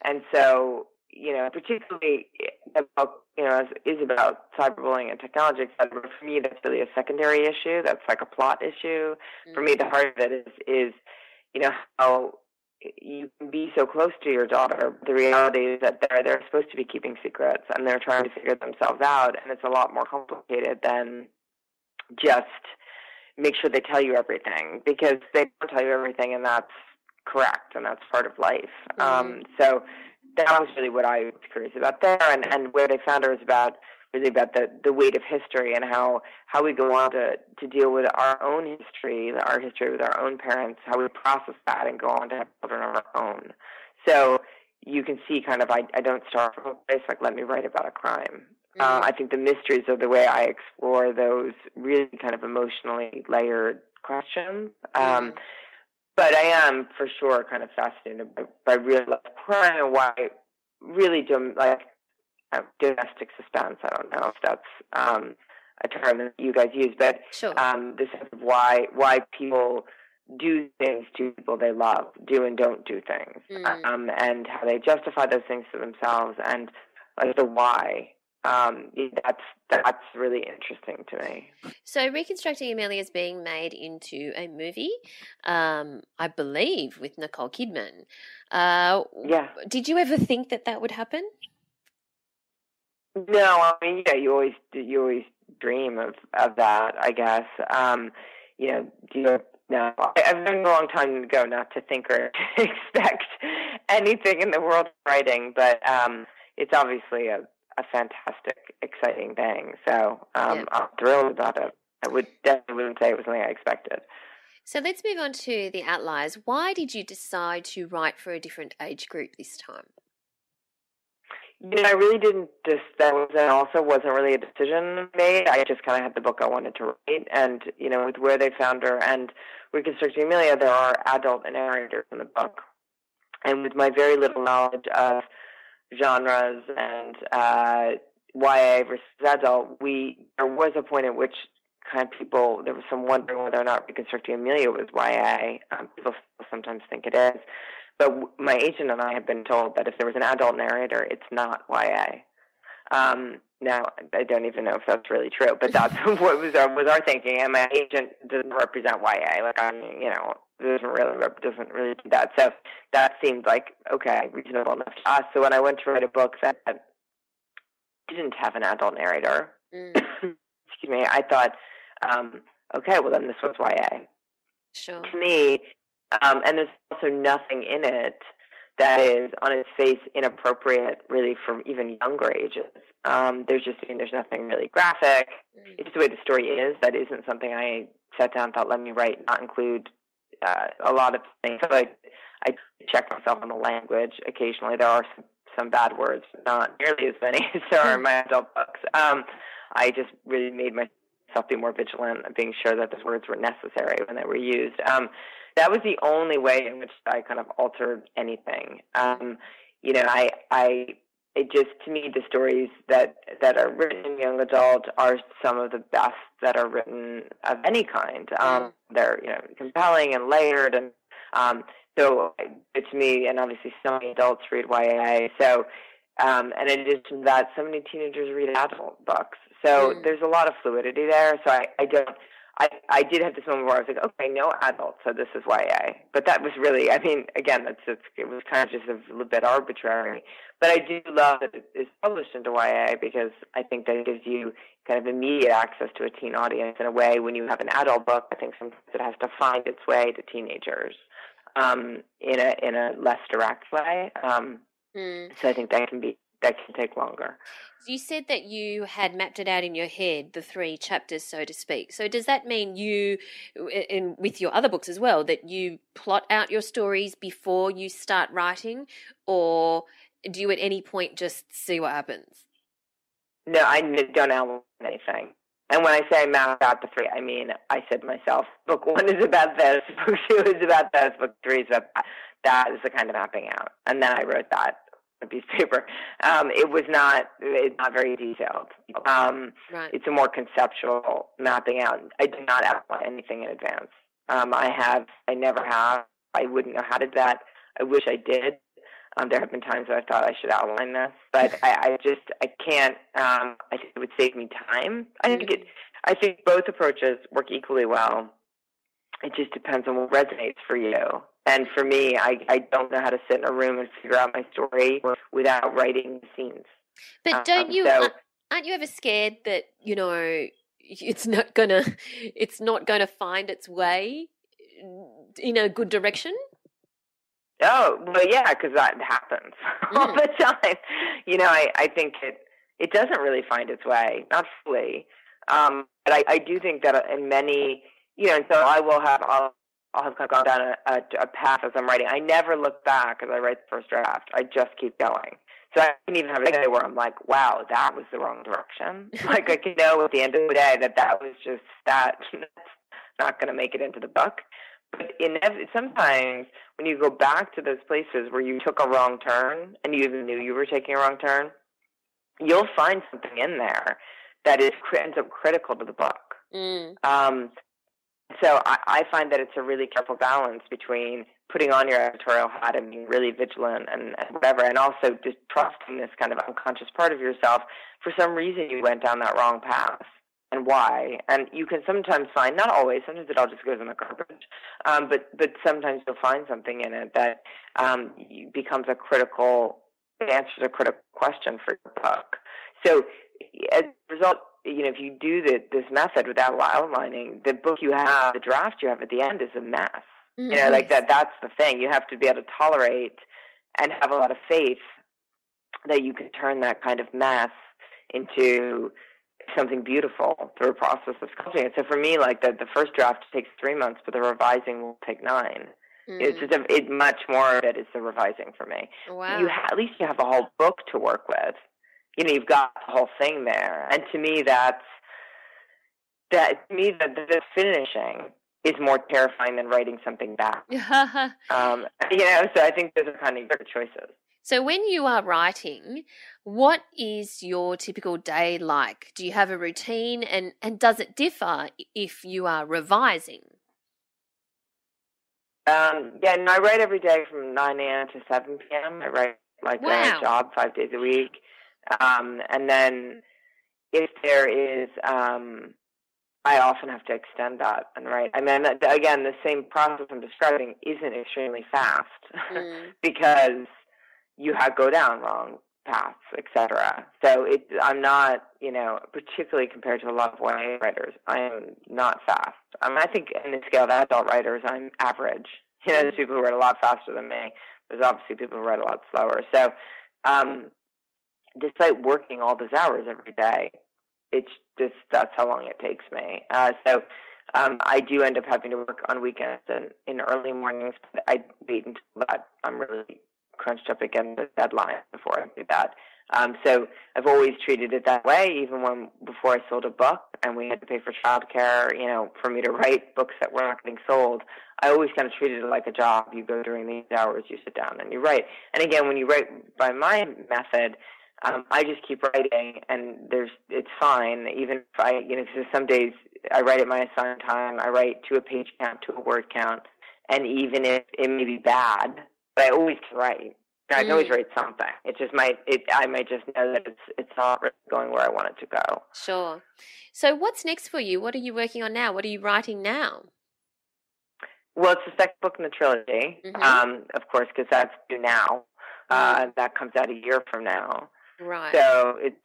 and so you know, particularly the book, you know, is, about cyberbullying and technology, etc. For me, that's really a secondary issue. That's like a plot issue. Mm-hmm. For me, the heart of it is, is, you know, how you can be so close to your daughter. The reality is that they're they're supposed to be keeping secrets and they're trying to figure themselves out, and it's a lot more complicated than just make sure they tell you everything because they don't tell you everything, and that's correct and that's part of life. Mm-hmm. Um, so that was really what I was curious about there, and and where they found her is about really about the the weight of history and how how we go on to to deal with our own history, our history with our own parents, how we process that and go on to have children of our own. So you can see kind of I I don't start from a place like let me write about a crime. Mm-hmm. Uh, I think the mysteries are the way I explore those really kind of emotionally layered questions. Um, mm-hmm but I am for sure kind of fascinated by, by real life crime and why really do like uh, domestic suspense. I don't know if that's um, a term that you guys use, but sure. um, the sense of why why people do things to people they love, do and don't do things, mm. um, and how they justify those things to themselves, and like the why um, that's that's really interesting to me. So, reconstructing Amelia is being made into a movie, um, I believe, with Nicole Kidman. Uh, yeah. Did you ever think that that would happen? No, I mean, yeah, you always you always dream of of that. I guess. Um, you know, do you no, I've learned a long time ago not to think or to expect anything in the world of writing, but um, it's obviously a, a fantastic, exciting thing. So um, yeah. I'm thrilled about it. I would definitely wouldn't say it was something I expected. So let's move on to the outliers. Why did you decide to write for a different age group this time? You know, I really didn't just, that was, and also wasn't really a decision made. I just kind of had the book I wanted to write. And, you know, with Where They Found Her and Reconstructing Amelia, there are adult narrators in the book. And with my very little knowledge of genres and uh, YA versus adult, we there was a point at which kind of people there was some wondering whether or not Reconstructing Amelia was YA. Um, people sometimes think it is. But my agent and I have been told that if there was an adult narrator, it's not YA. Um, now I don't even know if that's really true, but that's what was our was our thinking. And my agent doesn't represent YA. Like I'm, you know, doesn't really doesn't really do that. So that seemed like okay, reasonable enough to us. So when I went to write a book that didn't have an adult narrator, mm. excuse me, I thought, um, okay, well then this was YA. Sure. To me, um, and there's also nothing in it that is on its face inappropriate, really, for even younger ages. Um, there's just, I mean, there's nothing really graphic. It's just the way the story is. That isn't something I sat down and thought, let me write, not include uh, a lot of things. So I, I check myself on the language occasionally. There are some, some bad words, not nearly as many as there are in my adult books. Um, I just really made myself be more vigilant, being sure that those words were necessary when they were used. Um, that was the only way in which I kind of altered anything. Um, you know, I, I, it just to me the stories that that are written in young adult are some of the best that are written of any kind. Um, mm-hmm. They're you know compelling and layered, and um, so to me, and obviously so many adults read YA. So, um, and in addition to that, so many teenagers read adult books. So mm. there's a lot of fluidity there. So I, I don't I, I did have this moment where I was like, okay, no adult, so this is YA. But that was really, I mean, again, that's it was kind of just a little bit arbitrary. But I do love that it is published into YA because I think that it gives you kind of immediate access to a teen audience in a way when you have an adult book. I think sometimes it has to find its way to teenagers um, in a in a less direct way. Um, mm. So I think that can be that can take longer. You said that you had mapped it out in your head, the three chapters, so to speak. So does that mean you, in with your other books as well, that you plot out your stories before you start writing, or do you at any point just see what happens? No, I don't outline anything. And when I say I map out the three, I mean I said myself, book one is about this, book two is about this, book three is about that. That is the kind of mapping out. And then I wrote that a piece of paper. Um, it was not it's not very detailed. Um, right. It's a more conceptual mapping out. I do not outline anything in advance. Um, I have. I never have. I wouldn't know how to do that. I wish I did. Um, there have been times that I thought I should outline this, but I, I just I can't. Um, I think it would save me time. I think it. I think both approaches work equally well. It just depends on what resonates for you. And for me, I, I don't know how to sit in a room and figure out my story without writing scenes. But don't um, you? So, aren't you ever scared that you know it's not gonna it's not gonna find its way in a good direction? Oh well, yeah, because that happens mm. all the time. You know, I I think it it doesn't really find its way, not fully. Um, but I, I do think that in many, you know, and so I will have I'll I'll have gone down a, a, a path as I'm writing. I never look back as I write the first draft. I just keep going. So I can even have a day where I'm like, wow, that was the wrong direction. like I can know at the end of the day that that was just that not going to make it into the book. But in sometimes when you go back to those places where you took a wrong turn and you even knew you were taking a wrong turn, you'll find something in there that is ends up critical to the book. Mm. Um, so I, I find that it's a really careful balance between putting on your editorial hat and being really vigilant and, and whatever, and also just trusting this kind of unconscious part of yourself. For some reason, you went down that wrong path and why. And you can sometimes find, not always, sometimes it all just goes in the garbage, um, but but sometimes you'll find something in it that um, becomes a critical answers a critical question for your book. So as a result, you know, if you do the, this method without outlining, the book you have, the draft you have at the end is a mess. Mm-hmm. You know, like that. That's the thing. You have to be able to tolerate and have a lot of faith that you can turn that kind of mess into something beautiful through a process of sculpting it. So for me, like the the first draft takes three months, but the revising will take nine. Mm. It's just a, it much more of it is the revising for me. Wow. You ha- at least you have a whole book to work with. You know, you've got the whole thing there, and to me, that's that. To me, the, the finishing is more terrifying than writing something back. um, you know, so I think those are kind of good choices. So, when you are writing, what is your typical day like? Do you have a routine, and and does it differ if you are revising? Um, yeah, no, I write every day from nine a.m. to seven p.m. I write like wow. a job five days a week, um, and then if there is um, I often have to extend that and write. I mean, again, the same process I'm describing isn't extremely fast mm. because you have go down wrong paths, etc. So it, I'm not, you know, particularly compared to a lot of YA writers, I am not fast. I mean, I think in the scale of adult writers, I'm average. You know, there's people who write a lot faster than me. There's obviously people who write a lot slower. So, um, despite working all those hours every day, it's just that's how long it takes me. Uh, so um, I do end up having to work on weekends and in early mornings, but I wait until that I'm really crunched up against the deadline before I do that. Um, so I've always treated it that way, even when before I sold a book and we had to pay for childcare, you know, for me to write books that were not getting sold. I always kind of treated it like a job. You go during these hours, you sit down and you write. And again, when you write by my method, um, I just keep writing, and there's it's fine. Even if I, you know, because some days I write at my assigned time, I write to a page count, to a word count, and even if it may be bad, but I always can write. I can always mm. write something. It just might. It I might just know that it's it's not really going where I want it to go. Sure. So what's next for you? What are you working on now? What are you writing now? Well, it's the second book in the trilogy, mm-hmm. um, of course, because that's due now. Uh, mm. that comes out a year from now. Right. So it's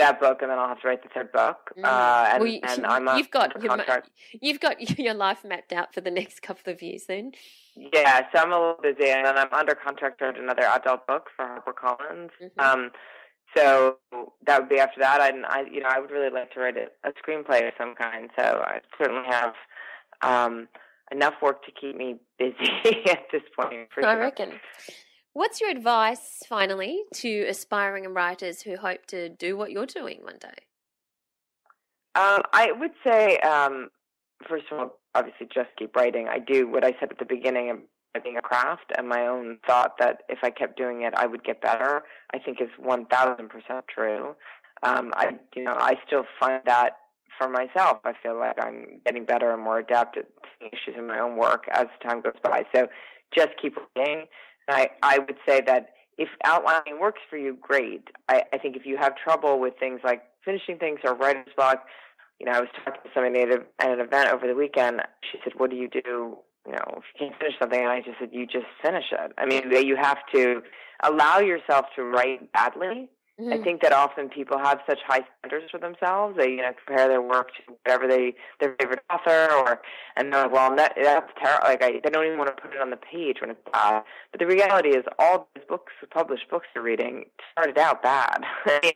that book, and then I'll have to write the third book. Mm. Uh, and, well, you, and I'm you've got your, you've got your life mapped out for the next couple of years, then. Yeah, so I'm a little busy, and then I'm under contract to another adult book for HarperCollins. Mm-hmm. Um, so that would be after that. I, I, you know, I would really like to write a, a screenplay of some kind. So I certainly have um, enough work to keep me busy at this point. I sure. reckon. What's your advice, finally, to aspiring writers who hope to do what you're doing one day? Um, I would say, um, first of all, obviously, just keep writing. I do what I said at the beginning of being a craft, and my own thought that if I kept doing it, I would get better. I think is one thousand percent true. Um, I, you know, I still find that for myself. I feel like I'm getting better and more adept at issues in my own work as time goes by. So just keep writing. I, I would say that if outlining works for you, great. I, I think if you have trouble with things like finishing things or writer's block, you know, I was talking to somebody at, at an event over the weekend. She said, "What do you do? You know, if you can't finish something?" And I just said, "You just finish it." I mean, you have to allow yourself to write badly Mm-hmm. I think that often people have such high standards for themselves. They, you know, compare their work to whatever they their favorite author, or and they're like, well, that, that's terrible. Like, I, they don't even want to put it on the page when it's bad. But the reality is, all these books, published books you're reading, started out bad. I mean,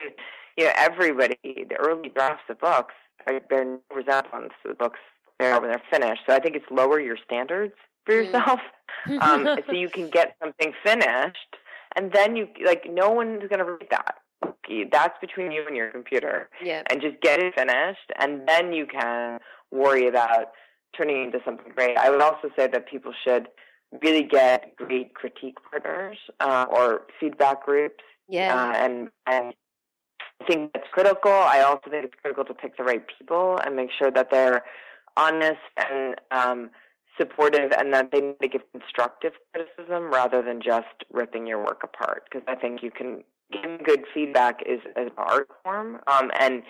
you know, everybody, the early drafts of books, are, bear no resemblance to the books there when they're finished. So I think it's lower your standards for mm-hmm. yourself, um, so you can get something finished, and then you like no one's going to read that that's between you and your computer. Yeah. And just get it finished, and then you can worry about turning into something great. I would also say that people should really get great critique partners uh, or feedback groups. Yeah. Uh, and and I think that's critical. I also think it's critical to pick the right people and make sure that they're honest and um, supportive and that they need to give constructive criticism rather than just ripping your work apart. Because I think you can giving good feedback is an art form, um, and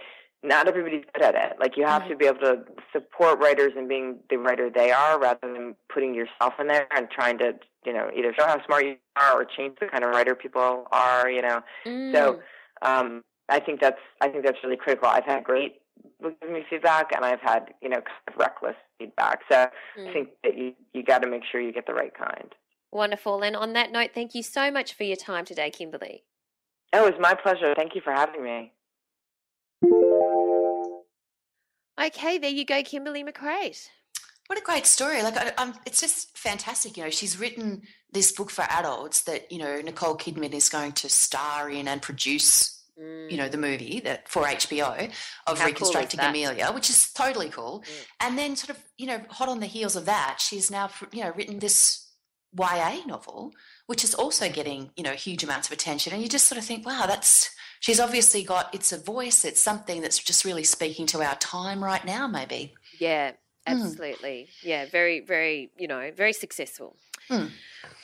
not everybody's good at it. Like you have mm-hmm. to be able to support writers in being the writer they are, rather than putting yourself in there and trying to, you know, either show how smart you are or change the kind of writer people are. You know, mm. so um, I think that's I think that's really critical. I've had great giving me feedback, and I've had you know kind of reckless feedback. So Mm. I think that you you got to make sure you get the right kind. Wonderful. And on that note, thank you so much for your time today, Kimberly. Oh, it was my pleasure. Thank you for having me. Okay, there you go, Kimberly McCreight. What a great story! Like, I, I'm, it's just fantastic. You know, she's written this book for adults that you know Nicole Kidman is going to star in and produce. You know, the movie that for HBO of Mm. How reconstructing that? Amelia, which is totally cool. Mm. And then, sort of, you know, hot on the heels of that, she's now you know written this YA novel, which is also getting you know huge amounts of attention. And you just sort of think, wow, that's she's obviously got it's a voice, it's something that's just really speaking to our time right now, maybe. Yeah, Mm. absolutely. Yeah, very, very, you know, very successful. Mm.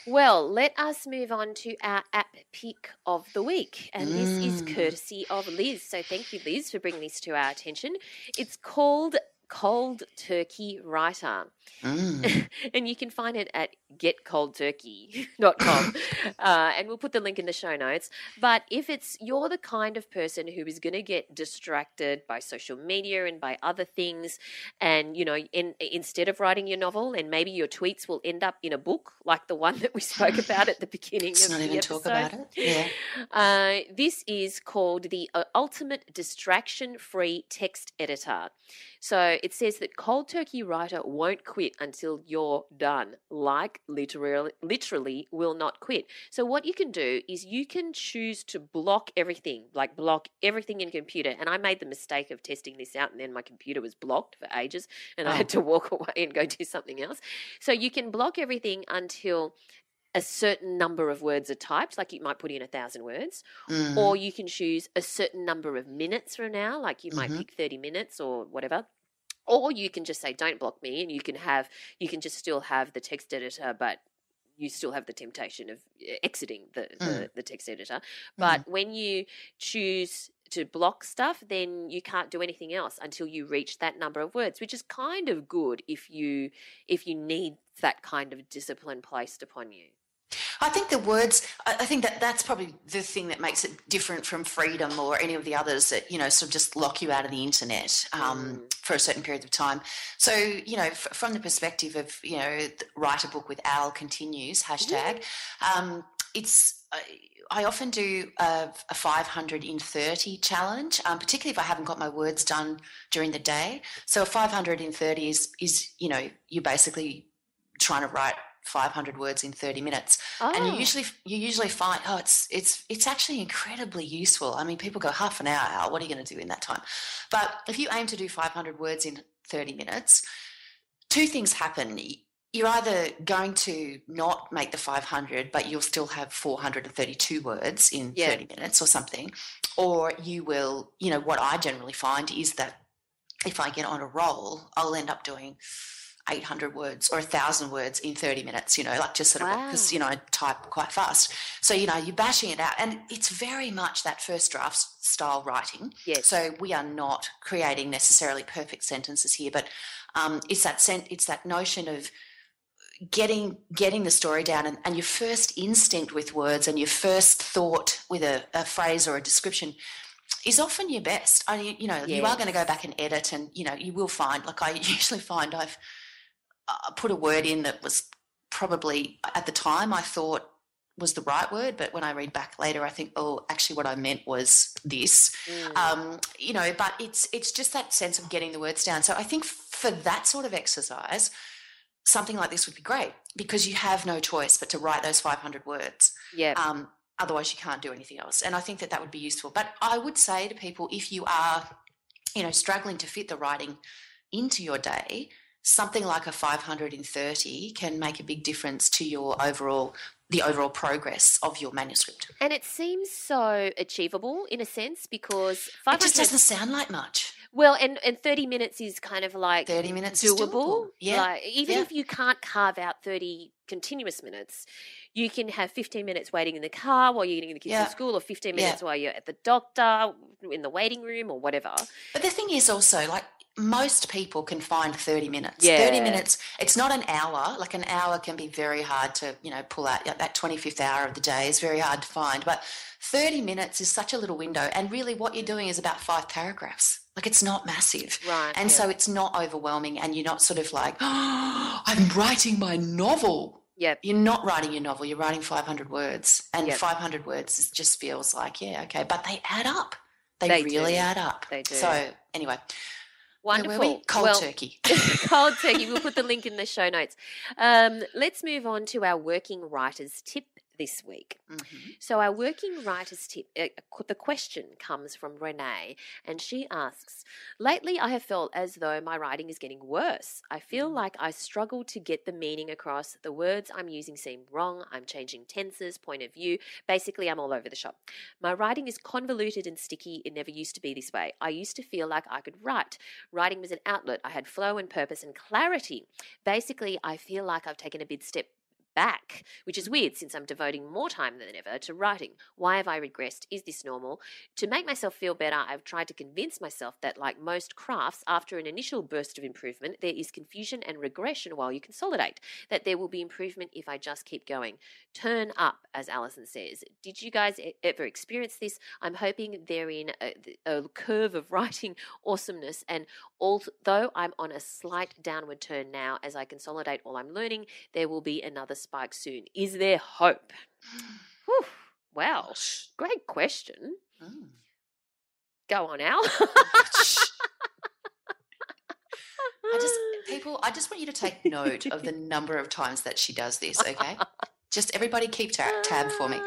Well, let us move on to our app pick of the week. And this is Mm. courtesy of Liz. So thank you, Liz, for bringing this to our attention. It's called Cold Turkey Writer. Mm. and you can find it at getcoldturkey.com. uh, and we'll put the link in the show notes. But if it's you're the kind of person who is going to get distracted by social media and by other things, and you know, in, instead of writing your novel, and maybe your tweets will end up in a book like the one that we spoke about at the beginning Let's not even episode. talk about it. Yeah. Uh, this is called the uh, Ultimate Distraction Free Text Editor. So it says that Cold Turkey Writer won't quit until you're done, like literally, literally will not quit. So what you can do is you can choose to block everything, like block everything in computer. And I made the mistake of testing this out, and then my computer was blocked for ages, and I Oh. had to walk away and go do something else. So you can block everything until a certain number of words are typed, like you might put in a thousand words, Mm. or you can choose a certain number of minutes from now, like you might Mhm. pick 30 minutes or whatever. Or you can just say, don't block me, and you can have, you can just still have the text editor, but you still have the temptation of uh, exiting the, the, Mm. the text editor. But when you choose to block stuff, then you can't do anything else until you reach that number of words, which is kind of good if you if you need that kind of discipline placed upon you. I think the words, I think that that's probably the thing that makes it different from freedom or any of the others that, you know, sort of just lock you out of the internet um, for a certain period of time. So, you know, f- from the perspective of, you know, write a book with Al continues, hashtag, um, it's, I, I often do a, a 500 in 30 challenge, um, particularly if I haven't got my words done during the day. So a 500 in 30 is, is you know, you're basically trying to write 500 words in 30 minutes and Oh. you usually you usually find oh it's it's it's actually incredibly useful i mean people go half an hour what are you going to do in that time but if you aim to do 500 words in 30 minutes two things happen you're either going to not make the 500 but you'll still have 432 words in Yeah. 30 minutes or something or you will you know what i generally find is that if i get on a roll i'll end up doing 800 words or 1000 words in 30 minutes you know like just sort of because Wow. you know i type quite fast so you know you're bashing it out and it's very much that first draft style writing Yes. so we are not creating necessarily perfect sentences here but um, it's that sen- it's that notion of getting getting the story down and, and your first instinct with words and your first thought with a, a phrase or a description is often your best. I you know, you are going to go back and edit, and you know, you will find. Like I usually find, I've uh, put a word in that was probably at the time I thought was the right word, but when I read back later, I think, oh, actually, what I meant was this. Mm. Um, you know, but it's it's just that sense of getting the words down. So I think for that sort of exercise, something like this would be great because you have no choice but to write those 500 words. yeah. Um, otherwise, you can't do anything else. And I think that that would be useful. But I would say to people, if you are, you know, struggling to fit the writing into your day, something like a 530 can make a big difference to your overall the overall progress of your manuscript. and it seems so achievable in a sense because It 500 just doesn't sound like much. Well, and, and 30 minutes is kind of like 30 minutes doable. doable. Yeah, Like, even yeah. if you can't carve out 30 continuous minutes, you can have 15 minutes waiting in the car while you're getting the kids Yeah. to school, or 15 Yeah. minutes while you're at the doctor, in the waiting room, or whatever. But the thing is also like most people can find 30 minutes. Yeah. 30 minutes, it's not an hour. Like an hour can be very hard to, you know, pull out. That 25th hour of the day is very hard to find. But 30 minutes is such a little window. And really, what you're doing is about five paragraphs. Like it's not massive. Right. And yeah. so it's not overwhelming. And you're not sort of like, oh, I'm writing my novel. Yep. You're not writing your novel, you're writing 500 words. And Yep. 500 words just feels like, yeah, okay. But they add up. They, They really do. add up. They do. So, anyway, Wonderful. we? Cold well, turkey. cold turkey. We'll put the link in the show notes. Um, let's move on to our working writers tip this week. Mhm. So, our working writers tip, uh, the question comes from Renee, and she asks Lately, I have felt as though my writing is getting worse. I feel like I struggle to get the meaning across. The words I'm using seem wrong. I'm changing tenses, point of view. Basically, I'm all over the shop. My writing is convoluted and sticky. It never used to be this way. I used to feel like I could write. Writing was an outlet. I had flow and purpose and clarity. Basically, I feel like I've taken a big step back, which is weird since I'm devoting more time than ever to writing. Why have I regressed? Is this normal? To make myself feel better, I've tried to convince myself that, like most crafts, after an initial burst of improvement, there is confusion and regression while you consolidate. That there will be improvement if I just keep going. Turn up, as Allison says. Did you guys ever experience this? I'm hoping they're in a, uh, a curve of writing awesomeness, and although I'm on a slight downward turn now as I consolidate all I'm learning, there will be another spike soon. Is there hope? Whew, wow, great question. Mm. Go on, Al. I just people I just want you to take note of the number of times that she does this, okay? just everybody keep ta- tab for me.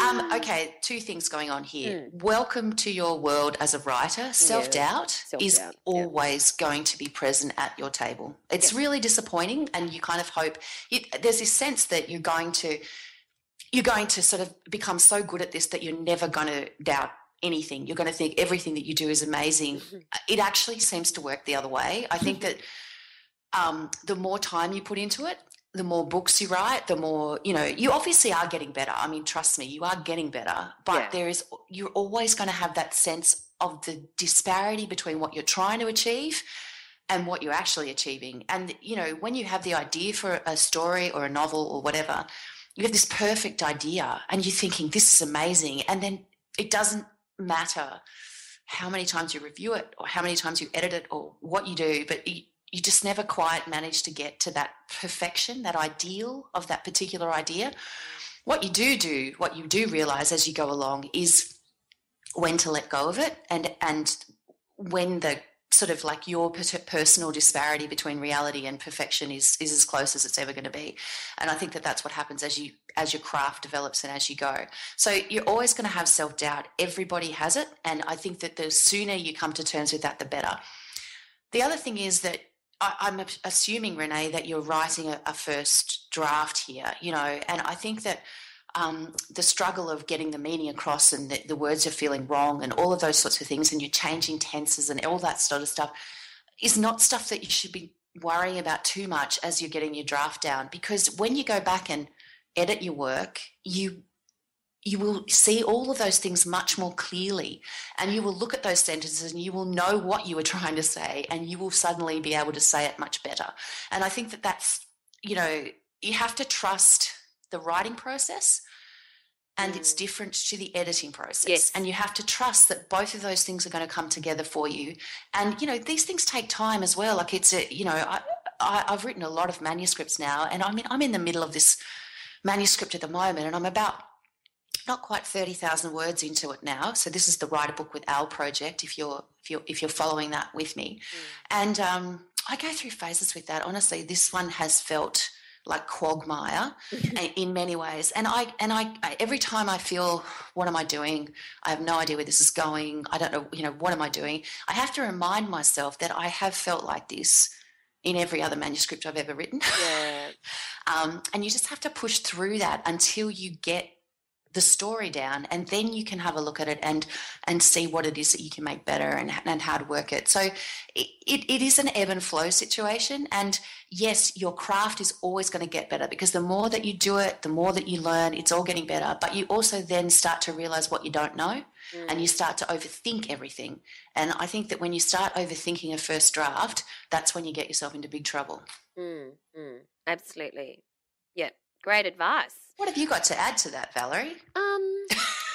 Um, okay, two things going on here. Welcome to your world as a writer. Self doubt is yeah. always going to be present at your table. It's really disappointing, and you kind of hope you, there's this sense that you're going to you're going to sort of become so good at this that you're never going to doubt anything. You're going to think everything that you do is amazing. It actually seems to work the other way. I think that um, the more time you put into it, the more books you write, the more, you know, you obviously are getting better. I mean, trust me, you are getting better, but Yeah. there is, you're always going to have that sense of the disparity between what you're trying to achieve and what you're actually achieving. And, you know, when you have the idea for a story or a novel or whatever, you have this perfect idea and you're thinking, this is amazing. And then it doesn't matter how many times you review it or how many times you edit it or what you do, but you, just never quite manage to get to that perfection, that ideal of that particular idea. What you do do, what you do realize as you go along is when to let go of it and and when the sort of like your personal disparity between reality and perfection is is as close as it's ever going to be. And i think that that's what happens as you as your craft develops and as you go. So you're always going to have self-doubt. Everybody has it and i think that the sooner you come to terms with that the better. The other thing is that I, i'm assuming renee that you're writing a, a first draft here you know and i think that um, the struggle of getting the meaning across and the, the words are feeling wrong and all of those sorts of things and you're changing tenses and all that sort of stuff is not stuff that you should be worrying about too much as you're getting your draft down. Because when you go back and edit your work you you will see all of those things much more clearly and you will look at those sentences and you will know what you were trying to say and you will suddenly be able to say it much better. And i think that that's you know you have to trust the writing process and it's mm. different to the editing process. Yes. and you have to trust that both of those things are going to come together for you. And you know these things take time as well. Like it's a you know I, I i've written a lot of manuscripts now and i mean i'm in the middle of this manuscript at the moment and i'm about not quite 30,000 words into it now so this is the write a book with al project if you're if you're if you're following that with me. And um i go through phases with that. Honestly this one has felt like quagmire in many ways. And i and I, I every time i feel what am i doing? I have no idea where this is going. I don't know you know what am i doing? I have to remind myself that i have felt like this in every other manuscript i've ever written. Yeah. um, and you just have to push through that until you get the story down and then you can have a look at it and and see what it is that you can make better and, and how to work it so it, it, it is an ebb and flow situation and yes your craft is always going to get better because the more that you do it the more that you learn it's all getting better. But you also then start to realize what you don't know mm. and you start to overthink everything. And i think that when you start overthinking a first draft that's when you get yourself into big trouble. Mm, mm, absolutely. Yeah great advice what have you got to add to that, Valerie? Um,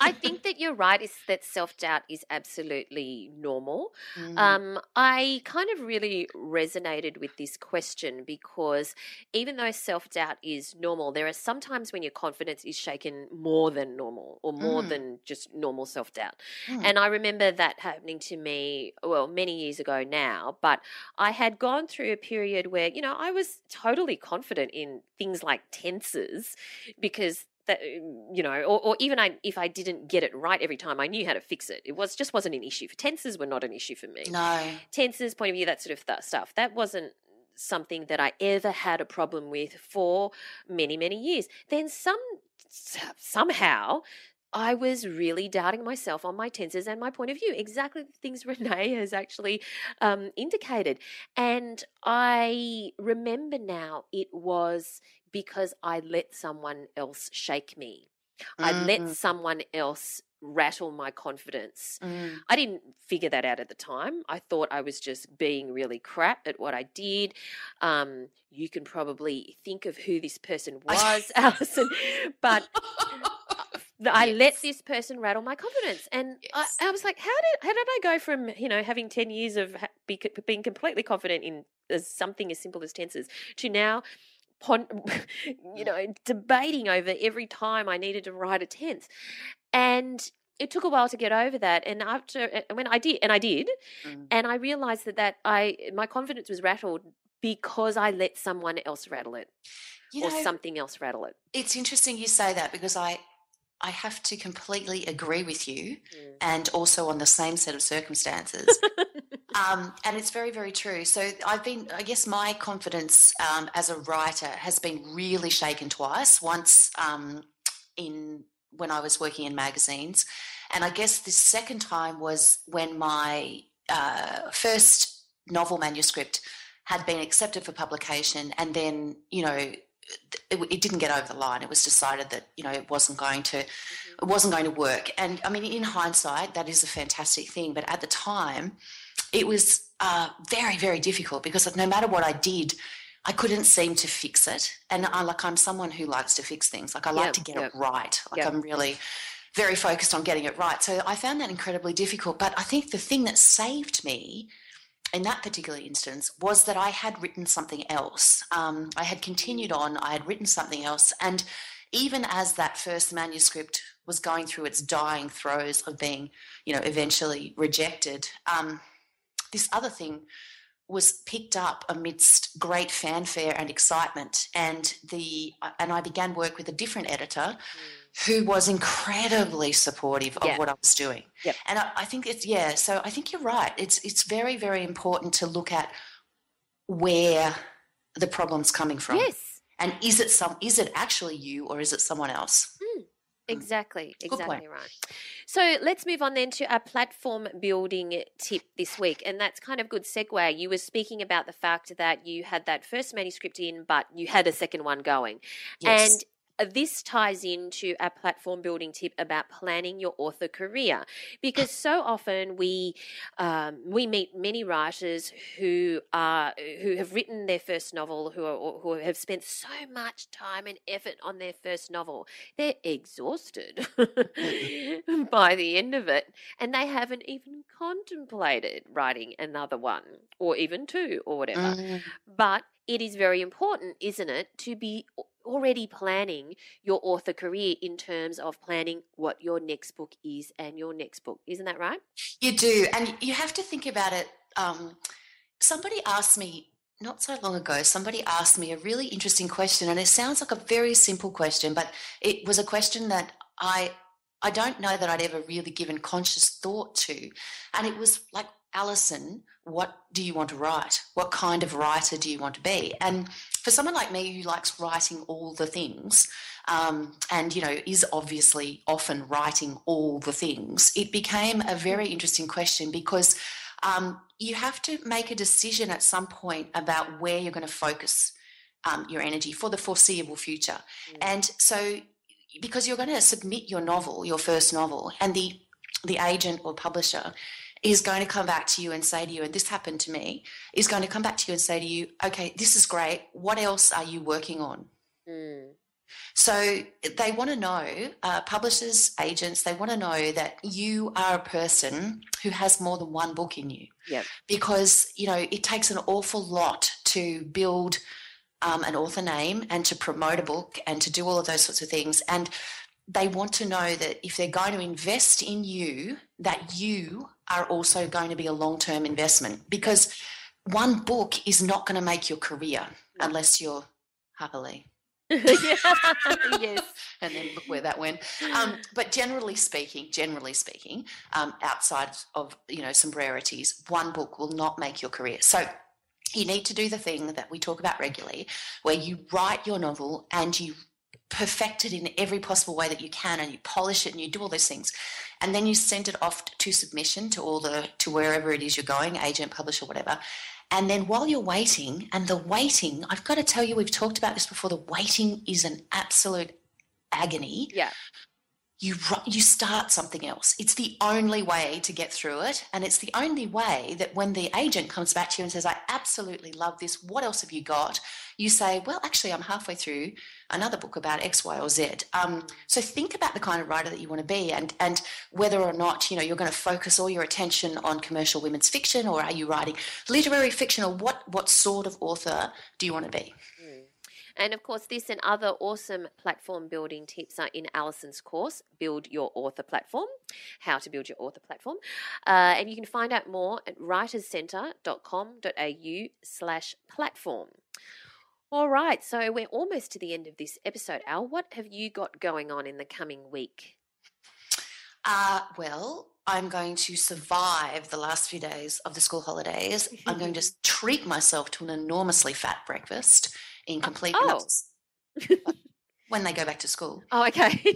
I think that you're right. Is that self doubt is absolutely normal. Mm. Um, I kind of really resonated with this question because even though self doubt is normal, there are sometimes when your confidence is shaken more than normal or more mm. than just normal self doubt. Mm. And I remember that happening to me, well, many years ago now. But I had gone through a period where you know I was totally confident in things like tenses because that you know or, or even I, if i didn't get it right every time i knew how to fix it. It was just wasn't an issue for tenses were not an issue for me. No. Tenses point of view that sort of th- stuff. That wasn't something that i ever had a problem with for many many years. Then some somehow I was really doubting myself on my tenses and my point of view. Exactly the things Renee has actually um, indicated. And I remember now it was because I let someone else shake me. Mm-hmm. I let mm. someone else rattle my confidence. Mm. I didn't figure that out at the time. I thought I was just being really crap at what I did. Um, you can probably think of who this person was, Allison, but I yes. let this person rattle my confidence, and yes. I, I, was like, how did how did I go from you know having ten years of be, being completely confident in something as simple as tenses to now you know, debating over every time I needed to write a tense. And it took a while to get over that and after when i did and i did mm. and i realized that that i my confidence was rattled because i let someone else rattle it you or know, something else rattle it it's interesting you say that because i I have to completely agree with you, mm. and also on the same set of circumstances. Um, and it's very, very true. So I've been, I guess, my confidence um, as a writer has been really shaken twice. Once um, in when I was working in magazines, and I guess the second time was when my uh, first novel manuscript had been accepted for publication, and then you know it, it, didn't get over the line. It was decided that you know it wasn't going to mm-hmm. it wasn't going to work. And I mean, in hindsight, that is a fantastic thing. But at the time, it was uh, very very difficult because no matter what I did. I couldn't seem to fix it, and I like I'm someone who likes to fix things. Like I like yep, to get yep. it right. Like yep. I'm really very focused on getting it right. So I found that incredibly difficult. But I think the thing that saved me in that particular instance was that I had written something else. Um, I had continued on, I had written something else. And even as that first manuscript was going through its dying throes of being, you know, eventually rejected, um, this other thing was picked up amidst great fanfare and excitement. And the and I began work with a different editor. Mm who was incredibly supportive of yeah. what I was doing. Yep. And I, I, think it's yeah, so I think you're right. It's it's very, very important to look at where the problem's coming from. Yes. And is it some is it actually you or is it someone else? Mm. Exactly, exactly right. So let's move on then to our platform building tip this week. And that's kind of good segue. You were speaking about the fact that you had that first manuscript in, but you had a second one going. Yes. And this ties into a platform building tip about planning your author career because so often we um, we meet many writers who are who have written their first novel who are, who have spent so much time and effort on their first novel they're exhausted by the end of it and they haven't even contemplated writing another one or even two or whatever mm. but it is very important isn't it to be already planning your author career in terms of planning what your next book is and your next book. Isn't that right? You do. And you have to think about it. Um, somebody asked me not so long ago, somebody asked me a really interesting question, and it sounds like a very simple question, but it was a question that I I don't know that I'd ever really given conscious thought to. And it was like, Allison, what do you want to write? What kind of writer do you want to be? And for someone like me who likes writing all the things, um, and you know is obviously often writing all the things, it became a very interesting question because um, you have to make a decision at some point about where you're going to focus um, your energy for the foreseeable future. Mm. And so, because you're going to submit your novel, your first novel, and the the agent or publisher is going to come back to you and say to you, and this happened to me, is going to come back to you and say to you, okay, this is great. What else are you working on? Mm. So they want to know, uh, publishers, agents, they want to know that you are a person who has more than one book in you. Yep. Because, you know, it takes an awful lot to build um, an author name and to promote a book and to do all of those sorts of things. And they want to know that if they're going to invest in you, that you are also going to be a long term investment because one book is not going to make your career unless you're happily. yes. and then look where that went. Um, but generally speaking, generally speaking, um, outside of you know some rarities, one book will not make your career. So you need to do the thing that we talk about regularly, where you write your novel and you perfect it in every possible way that you can, and you polish it and you do all those things, and then you send it off to submission to all the to wherever it is you're going, agent, publisher, whatever and then while you're waiting, and the waiting, I've got to tell you, we've talked about this before, the waiting is an absolute agony. Yeah you you start something else. It's the only way to get through it, and it's the only way that when the agent comes back to you and says, "I absolutely love this. What else have you got?" You say, "Well, actually, I'm halfway through another book about X, Y, or Z." Um, so think about the kind of writer that you want to be, and and whether or not you know you're going to focus all your attention on commercial women's fiction, or are you writing literary fiction, or what what sort of author do you want to be? And of course, this and other awesome platform building tips are in Allison's course, Build Your Author Platform, How to Build Your Author Platform. Uh, and you can find out more at writerscentre.com.au slash platform. All right, so we're almost to the end of this episode, Al. What have you got going on in the coming week? Uh, well, I'm going to survive the last few days of the school holidays. I'm going to treat myself to an enormously fat breakfast in complete oh. when they go back to school. Oh, okay.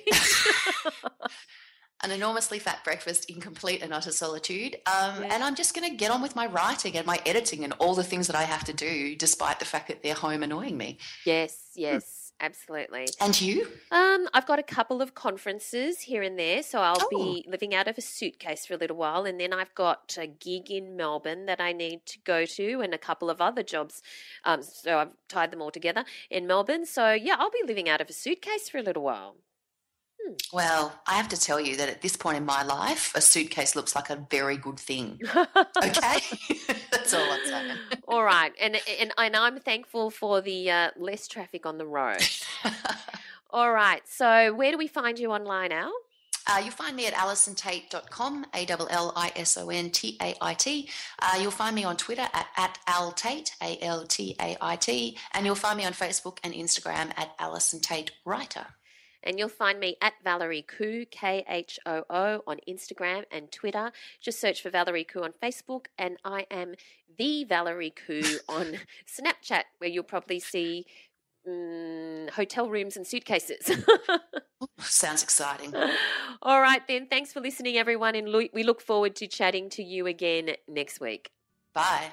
An enormously fat breakfast in complete and utter solitude. Um, yeah. And I'm just going to get on with my writing and my editing and all the things that I have to do, despite the fact that they're home annoying me. Yes, yes absolutely. And you? Um, I've got a couple of conferences here and there, so I'll oh. be living out of a suitcase for a little while, and then I've got a gig in Melbourne that I need to go to, and a couple of other jobs. Um, so I've tied them all together in Melbourne. So yeah, I'll be living out of a suitcase for a little while. Hmm. Well, I have to tell you that at this point in my life, a suitcase looks like a very good thing. okay, that's all I'm saying. all right, and and and I'm thankful for the uh, less traffic on the road. all right, so where do we find you online, Al? Uh, you'll find me at allisontait.com, A L L I S O N T A I T. Uh, you'll find me on Twitter at, at Al Tait, A L T A I T, and you'll find me on Facebook and Instagram at Allison Tait Writer. And you'll find me at Valerie Khoo, K H O O, on Instagram and Twitter. Just search for Valerie Khoo on Facebook, and I am the Valerie Khoo on Snapchat, where you'll probably see um, hotel rooms and suitcases. Sounds exciting. All right, then. Thanks for listening, everyone, and we look forward to chatting to you again next week. Bye.